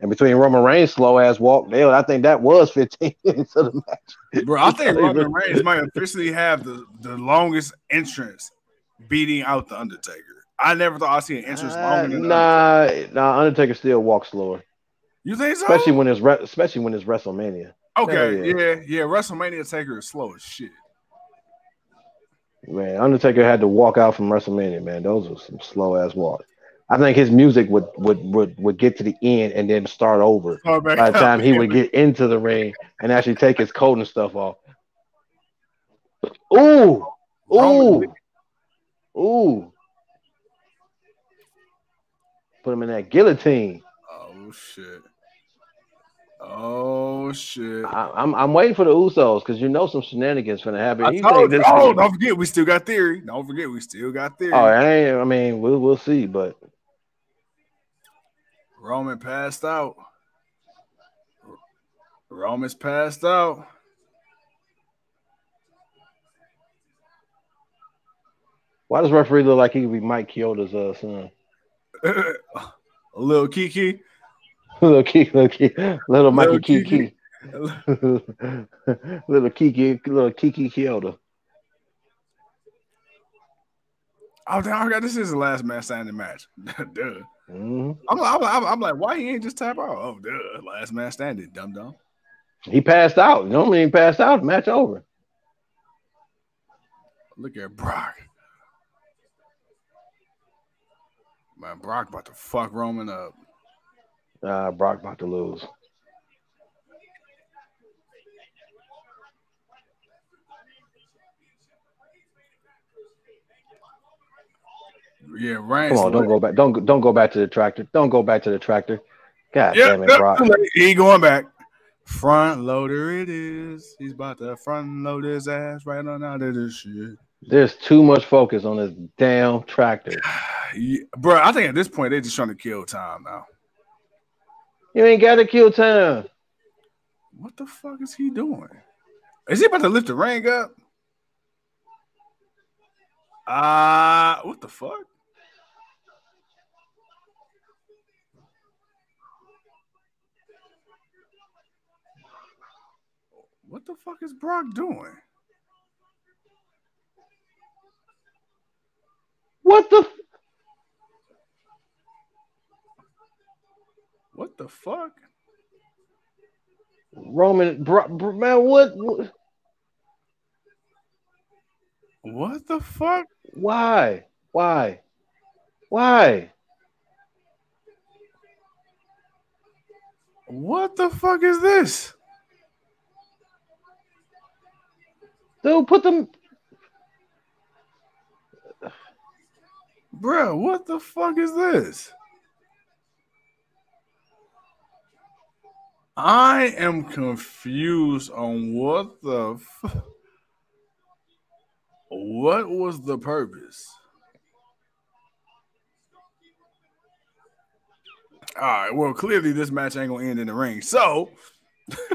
and between Roman Reigns' slow ass walk, there, I think that was 15 minutes of the match. Bro, I think Roman Reigns might officially have the, the longest entrance beating out the Undertaker. I never thought I'd see an entrance Uh, longer nah, nah, Undertaker still walks slower, You think so? especially when it's re- especially when it's WrestleMania. okay, yeah. yeah. yeah, WrestleMania Taker is slow as shit. Man, Undertaker had to walk out from WrestleMania. Man, those were some slow ass walks. I think his music would would would would get to the end and then start over. Back By the time he would get into the ring and actually take his coat and stuff off. Ooh, ooh, ooh. Put him in that guillotine. Oh shit. Oh shit. I, I'm I'm waiting for the Usos because you know some shenanigans gonna happen. I You told you. Oh, don't forget, we still got theory. Don't forget, we still got theory. Oh, I, ain't, I mean, we'll we'll see, but Roman passed out. Roman's passed out. why does referee look like he could be Mike Chioda's uh, son? little Kiki. little Kiki, little Kiki, little Mikey Little Kiki, little Kiki, little Kiki Chioda. Oh, damn, I forgot this is the last man standing match. duh. Mhm. I'm, I'm, I'm, I'm like, why he ain't just tap out? Oh, duh. Last man standing, dum dum. He passed out. Normally, he passed out. Match over. Look at Brock. Man, Brock about to fuck Roman up. Uh, Brock about to lose. Yeah, Reigns. Come on, don't go back. Don't don't go back to the tractor. Don't go back to the tractor. God Yeah, damn it, Brock. he going back. Front loader it is. He's about to front load his ass right on out of this shit. There's too much focus on this damn tractor. Yeah, bro, I think at this point they're just trying to kill time now. You ain't got to kill time. What the fuck is he doing? Is he about to lift the ring up? Ah, what the fuck? What the fuck is Brock doing? What the? f- What the fuck? Roman, Bro, Bro- man, what, what? What the fuck? Why? Why? Why? What the fuck is this? Dude, put them. Bro, what the fuck is this? I am confused on what the f- what was the purpose? All right, well, clearly this match ain't gonna end in the ring. So,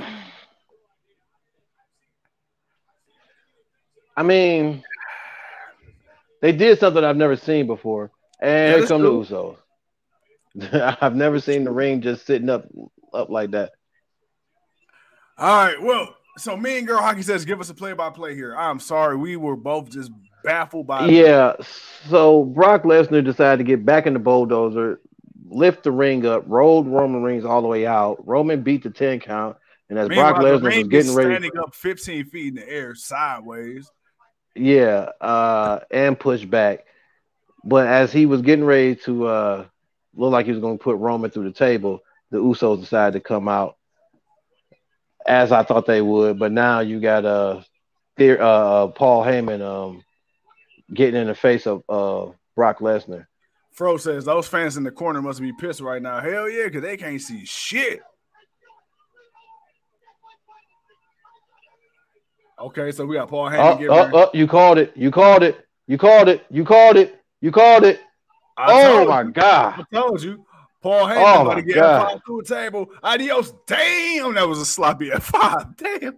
I mean, they did something I've never seen before, and Yeah, here come true. the Usos. I've never seen the ring just sitting up, up like that. all right, well, So me and girl hockey says, give us a play by play here. I'm sorry, we were both just baffled by. Yeah. So Brock Lesnar decided to get back in the bulldozer, lift the ring up, rolled Roman Reigns all the way out. Roman beat the ten count, and as Meanwhile, Brock Lesnar was getting ready, standing up 15 feet in the air sideways. Yeah, uh, and pushed back. But as he was getting ready to uh, look like he was going to put Roman through the table, the Usos decided to come out, as I thought they would. But now you got uh, Theor- uh Paul Heyman um, getting in the face of uh, Brock Lesnar. Fro says those fans in the corner must be pissed right now. Hell yeah, because they can't see shit. Okay, so we got Paul Heyman. Oh, oh, oh, you called it. You called it. You called it. You called it. You called it. I Oh my you. God. I told you. Paul Heyman Oh, about to get God. F5 through a table. Adios. Damn, that was a sloppy F5. Damn.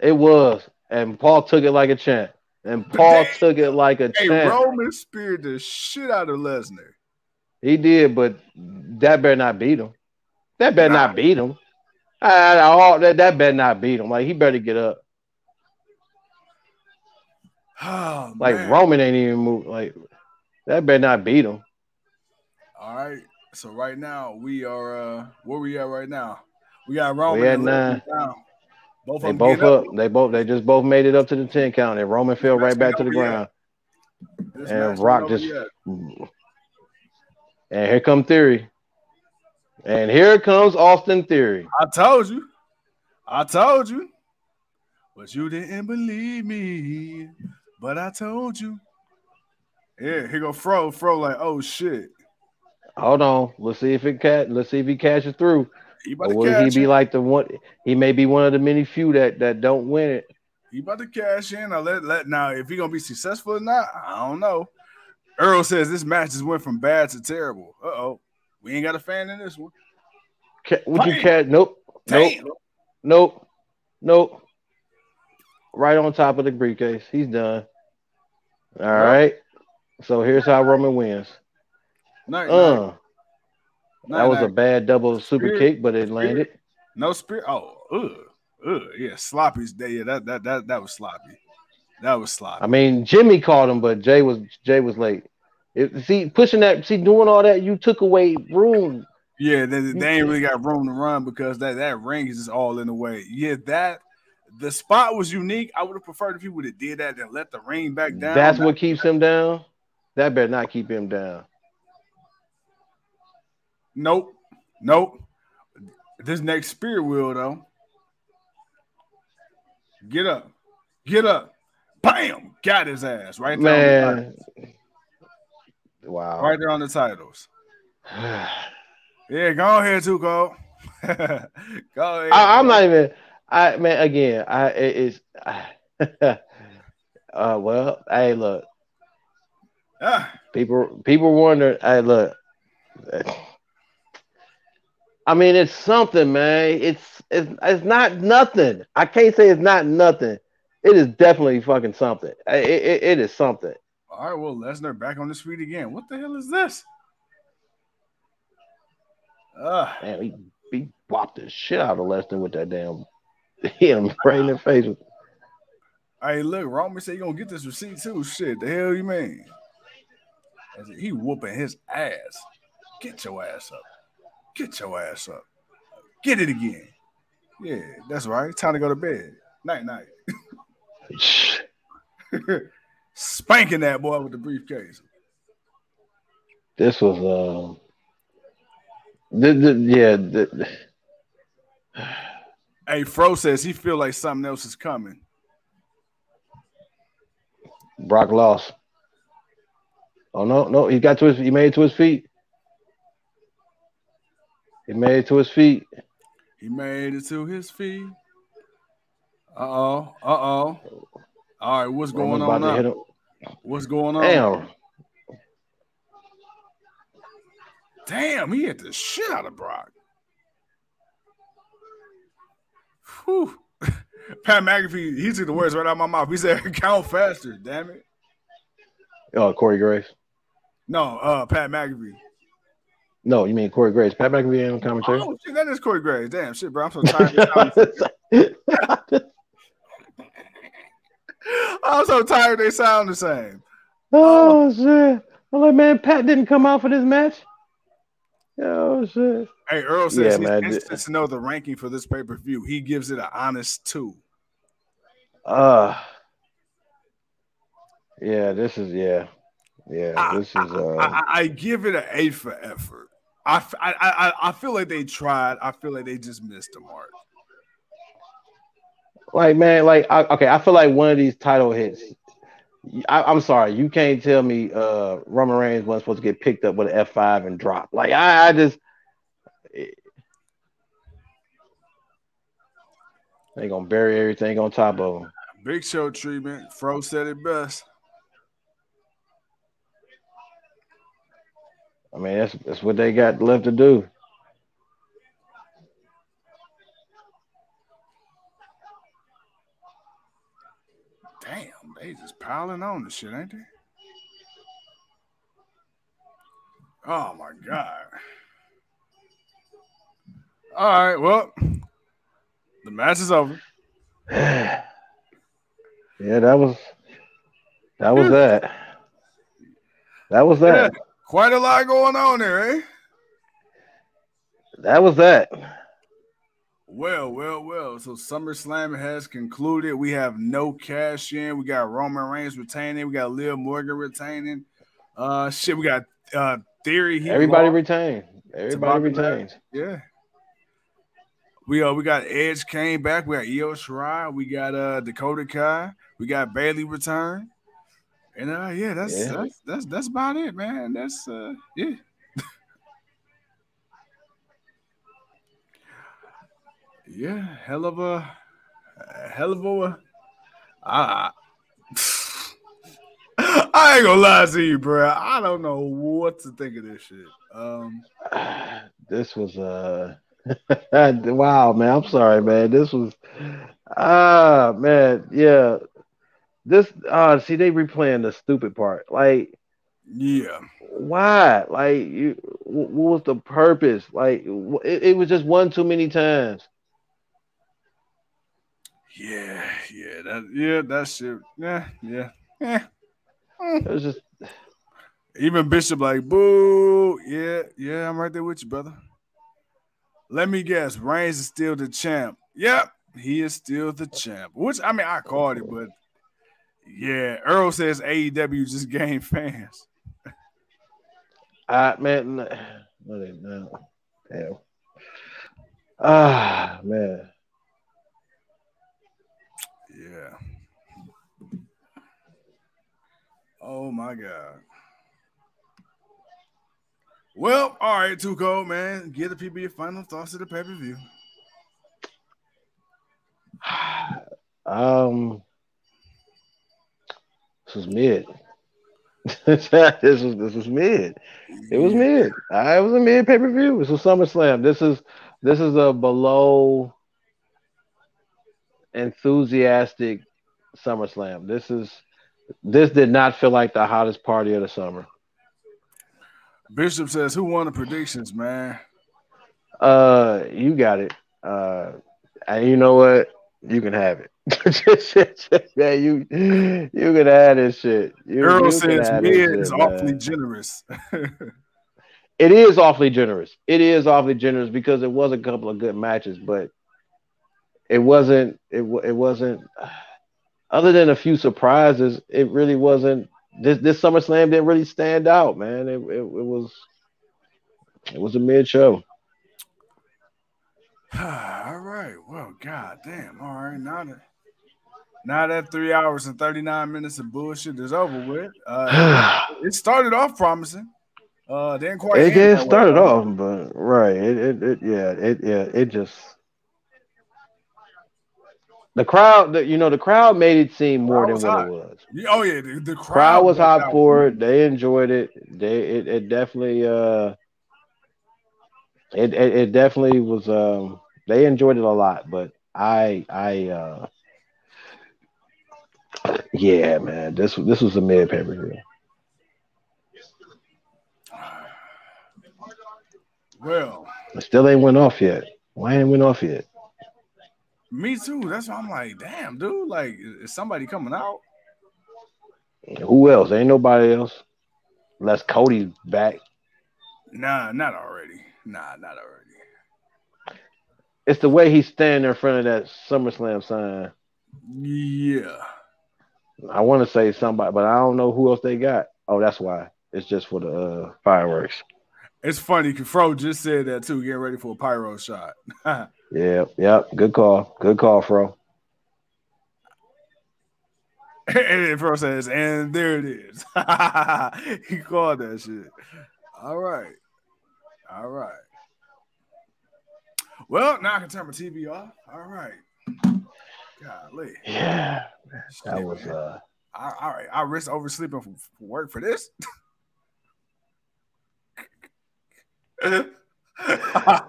It was. And Paul took it like a champ. And Paul Damn. took it like a champ. Hey, champ. Roman speared the shit out of Lesnar. He did, but that better not beat him. That better Nah. not beat him. I, I, all- that, that better not beat him. Like he better get up. Oh, Like man. Roman ain't even move. Like that better not beat him. All right. So right now we are uh where we at right now? We got Roman. We at nine. Both They both get up. They both. They just both made it up to the ten count, and Roman fell right back to the ground. And Rock just- And here come Theory. And here comes Austin Theory. I told you. I told you. But you didn't believe me. But I told you. Yeah, here go Fro. Fro like, oh shit. Hold on. Let's see if it cat. Let's see if he catches through. He about Or will he be in. like the one? He may be one of the many few that that don't win it. He about to cash in. Now let let now if he gonna be successful or not, I don't know. Earl says this match just went from bad to terrible. Uh oh. We ain't got a fan in this one. Ca- Would you catch? Nope. Nope. Damn. Nope. Nope. Right on top of the briefcase. He's done. All right. So here's how Roman wins. Night, Uh, night, that was a bad double super Spirit. kick, but it landed. no spirit. Oh, ugh, ugh, yeah, sloppy. Yeah, that that that that was sloppy. That was sloppy. I mean, Jimmy called him, but Jay was Jay was late. It, see, pushing that, see, doing all that, you took away room. Yeah, they, they ain't really got room to run because that, that ring is just all in the way. Yeah, that the spot was unique. I would have preferred if he would have did that and let the ring back down. That's what keeps him down. That better not keep him down. Nope, nope. This next spear wheel though. Get up, get up, bam! Got his ass right there. On the, Man. Wow. right there on the titles. Yeah, go ahead, Tuco. go ahead. I, I'm not even. I man, again, I it, it's. I, uh, well, hey, look, Ah, people, people wonder. Hey, look. I mean, it's something, man. It's it's it's not nothing. I can't say it's not nothing. It is definitely fucking something. It, it, it is something. all right. Well, Lesnar back on the street again. What the hell is this? Uh, Man, he, he whopped the shit out of Lesnar with that damn him right in the face. hey, look, Roman said you gonna get this receipt too. Shit, the hell you mean? Said, He whooping his ass. Get your ass up. Get your ass up. Get it again. Yeah, that's right. Time to go to bed. Night, night. Spanking that boy with the briefcase. This was uh, the, the, yeah, the, Hey, Fro says he feel like something else is coming. Brock lost. Oh no, no, he got to his, he made it to his feet. He made it to his feet. He made it to his feet. Uh oh. Uh oh. All right, what's going on now? What's going on? Damn, Damn, he hit the shit out of Brock. Whew. Pat McAfee, he took the words right out of my mouth. He said, count faster, damn it. oh Corey Graves. No, uh, Pat McAfee. No, you mean Corey Graves? Pat McAfee on commentary. Oh, shit, that is Corey Graves. Damn, shit, bro. I'm so tired. I'm so tired. They sound the same. Oh shit! I'm like, man, Pat didn't come out for this match. Oh shit! Hey, Earl says Yeah, he's man. interested to know the ranking for this pay per view. He gives it an honest two. Uh yeah, this is yeah, yeah. I- This is uh, I, I, I give it an A for effort. I, I I feel like they tried. I feel like they just missed the mark. like man, like I, okay. I feel like one of these title hits. I, I'm sorry, you can't tell me uh Roman Reigns wasn't supposed to get picked up with an F5 and drop. Like I, I just they gonna bury everything on top of him. Big Show treatment. Fro said it best. I mean, that's that's what they got left to do. Damn, they just piling on the shit, ain't they? Oh my god. All right, well, the match is over. yeah, that was that was that. That was Yeah, that. quite a lot going on there, eh? That was that. Well, well, well. So SummerSlam has concluded. We have no cash in. We got Roman Reigns retaining. We got Liv Morgan retaining. Uh, shit. We got uh Theory. he Everybody retained. Everybody retains. Yeah. We uh we got Edge came back. We got Io Shirai. We got uh Dakota Kai. We got Bayley return. And uh yeah, that's Yeah. that's that's that's about it, man. That's uh yeah. Yeah, hell of a hell of a I I ain't gonna lie to you, bro. I don't know what to think of this shit. Um This was uh wow, man. I'm sorry, man. This was ah man, yeah. This uh see they replaying the stupid part. Like yeah. why? Like you what was the purpose? Like it, it was just one too many times. Yeah, yeah, that yeah, that shit. Yeah, yeah. Yeah. It was just Even Bishop like, boo. Yeah, yeah, I'm right there with you, brother. Let me guess, Reigns is still the champ. Yep, he is still the champ. Which I mean, I called it, but yeah, Earl says AEW just gained fans. I man no, no, no. Damn. Ah man. Yeah. Oh my god. Well, all right, too cold, man. Give the people your final thoughts of the pay per view. Um, this was mid. this was this was mid. It was mid. I was a mid pay per view. This was SummerSlam. This is this is a below enthusiastic SummerSlam. This is this did not feel like the hottest party of the summer. Bishop says, "Who won the predictions, man?" Uh, you got it. Uh, and you know what? You can have it. yeah, you you can have this shit. You, Earl you says mid is man. awfully generous. It is awfully generous. It is awfully generous because it was a couple of good matches, but it wasn't. It it wasn't. Other than a few surprises, it really wasn't. This this SummerSlam didn't really stand out, man. It it, it was. It was a mid show. All right. Well, god damn. All right. Now that now that three hours and 39 minutes of bullshit is over with. Uh it started off promising. Uh didn't quite It, it started off, but right. It, it, it yeah. It yeah. It just the crowd. The, you know, the crowd made it seem more than what hot. it was. Oh yeah, the, the crowd, crowd was hot out. for it. They enjoyed it. They it, it definitely uh it, it it definitely was um they enjoyed it a lot, but I I uh yeah man, this this was a mid pay per view. Well, It still ain't went off yet. Why ain't went off yet? Me too. That's why I'm like, damn, dude. Like, is somebody coming out? Who else? Ain't nobody else. Unless Cody's back. Nah, not already. Nah, not already. It's the way he's standing in front of that SummerSlam sign. Yeah. I want to say somebody, but I don't know who else they got. Oh, that's why. It's just for the uh, fireworks. It's funny. Fro just said that too. Getting ready for a pyro shot. yep, yep. Good call. Good call, Fro. and Fro says, and there it is. he called that shit. All right. All right. Well, now I can turn my TV off. All right. Golly. Yeah. That was uh all right. I risk oversleeping for, for work for this.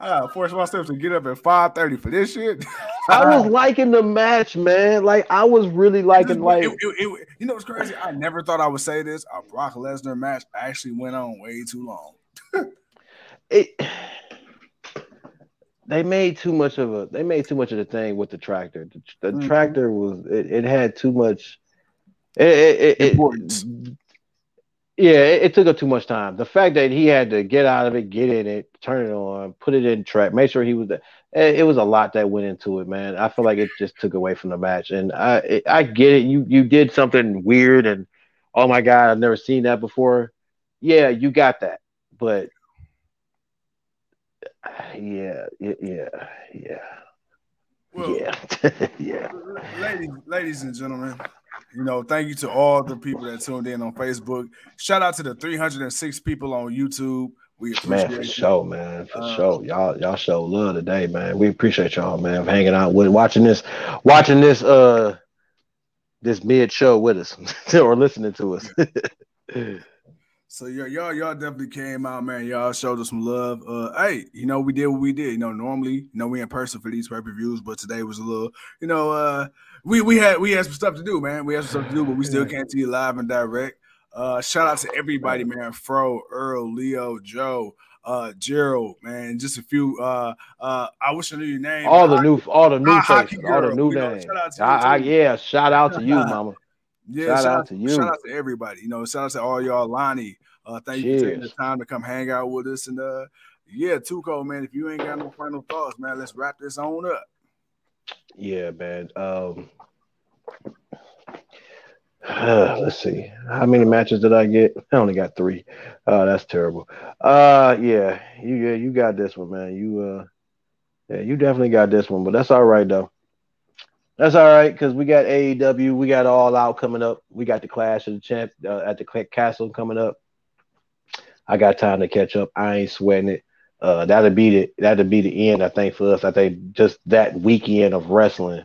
I got forced myself to get up at 5:30 for this shit. I was liking the match, man. Like I was really liking like it, it, it, you know what's crazy? I never thought I would say this. A Brock Lesnar match actually went on way too long. it they made too much of a they made too much of the thing with the tractor. The, the mm-hmm. tractor was it, it had too much it, it, it yeah, it, it, took up too much time. The fact that he had to get out of it, get in it, turn it on, put it in track, make sure he was. There. It, was a lot that went into it, man. I feel like it just took away from the match, and I it, I get it. You you did something weird, and oh my god, I've never seen that before. Yeah, you got that, but yeah, yeah, yeah, well, yeah, yeah. Ladies, ladies and gentlemen, you know, thank you to all the people that tuned in on Facebook. Shout out to the 306 people on YouTube. We appreciate man for sure, man, for uh, sure. Y'all, y'all show love today, man. We appreciate y'all, man, for hanging out with watching this, watching this, uh, this mid show with us or listening to us. So y'all, y'all, y'all definitely came out, man. Y'all showed us some love. Uh, hey, you know, we did what we did. You know, normally, you know, we in person for these pay per views, but today was a little, you know, uh, we we had we had some stuff to do, man. We had some stuff to do, but we still can't see you live and direct. Uh, shout out to everybody, man. Fro, Earl, Leo, Joe, uh, Gerald, man. Just a few. Uh, uh, I wish I knew your name. All the new, all the new faces, all the new names. I, I, yeah, shout out to you, mama. Yeah, shout, shout out, out, to you. Shout out to everybody. You know, shout out to all y'all, Lonnie. Uh, thank Cheers. you for taking the time to come hang out with us. And uh, yeah, Tuco, man. If you ain't got no final thoughts, man, let's wrap this on up. Yeah, man. Um, uh, let's see. How many matches did I get? I only got three. Uh, that's terrible. Uh, yeah, you yeah, you got this one, man. You uh, yeah, you definitely got this one, but that's all right though. That's all right because we got AEW, we got All Out coming up. We got the Clash of the Champ uh, at the Castle coming up. I got time to catch up. I ain't sweating it. Uh, that'll be the that'll be the end. I think for us. I think just that weekend of wrestling,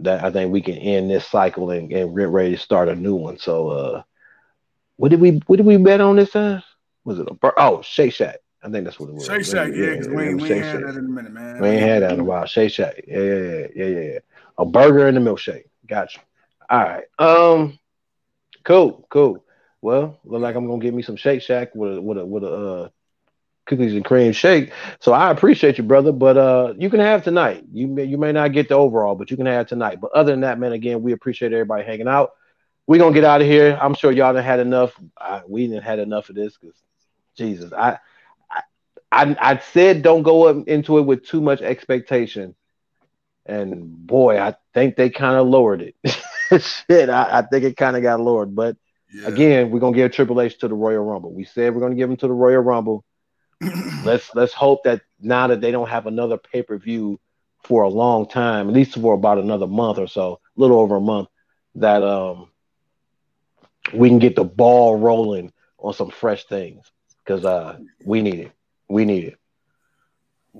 that I think we can end this cycle and, and get ready to start a new one. So, uh, what did we what did we bet on this time? Was it a oh Shake Shack? I think that's what it was. Shake Shack, yeah, because we, we ain't had that in a minute, man. We ain't had that in a while. Shake Shack, yeah, yeah, yeah, yeah, yeah a burger and a milkshake. Gotcha. All right. Um, cool, cool. Well, look like I'm gonna get me some Shake Shack with a with a with a uh, cookies and cream shake. So I appreciate you, brother. But uh, you can have tonight. You may you may not get the overall, but you can have tonight. But other than that, man, again, we appreciate everybody hanging out. We're gonna get out of here. I'm sure y'all done had enough. I, we didn't had enough of this because Jesus, I, I I I said don't go into it with too much expectation and boy, I think they kind of lowered it. Shit, I, I, think it kind of got lowered. But yeah. again, we're gonna give Triple H to the Royal Rumble. We said we're gonna give him to the Royal Rumble. Let's let's hope that now that they don't have another pay per view for a long time, at least for about another month or so, a little over a month, that um we can get the ball rolling on some fresh things because uh we need it. We need it.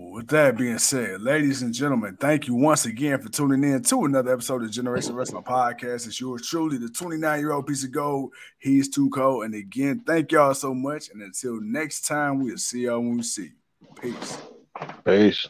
With that being said, ladies and gentlemen, thank you once again for tuning in to another episode of Generation Wrestling Podcast. It's yours truly, the 29 year old piece of gold. He's too cold. And again, thank y'all so much. And until next time, we'll see y'all when we see you. Peace. Peace.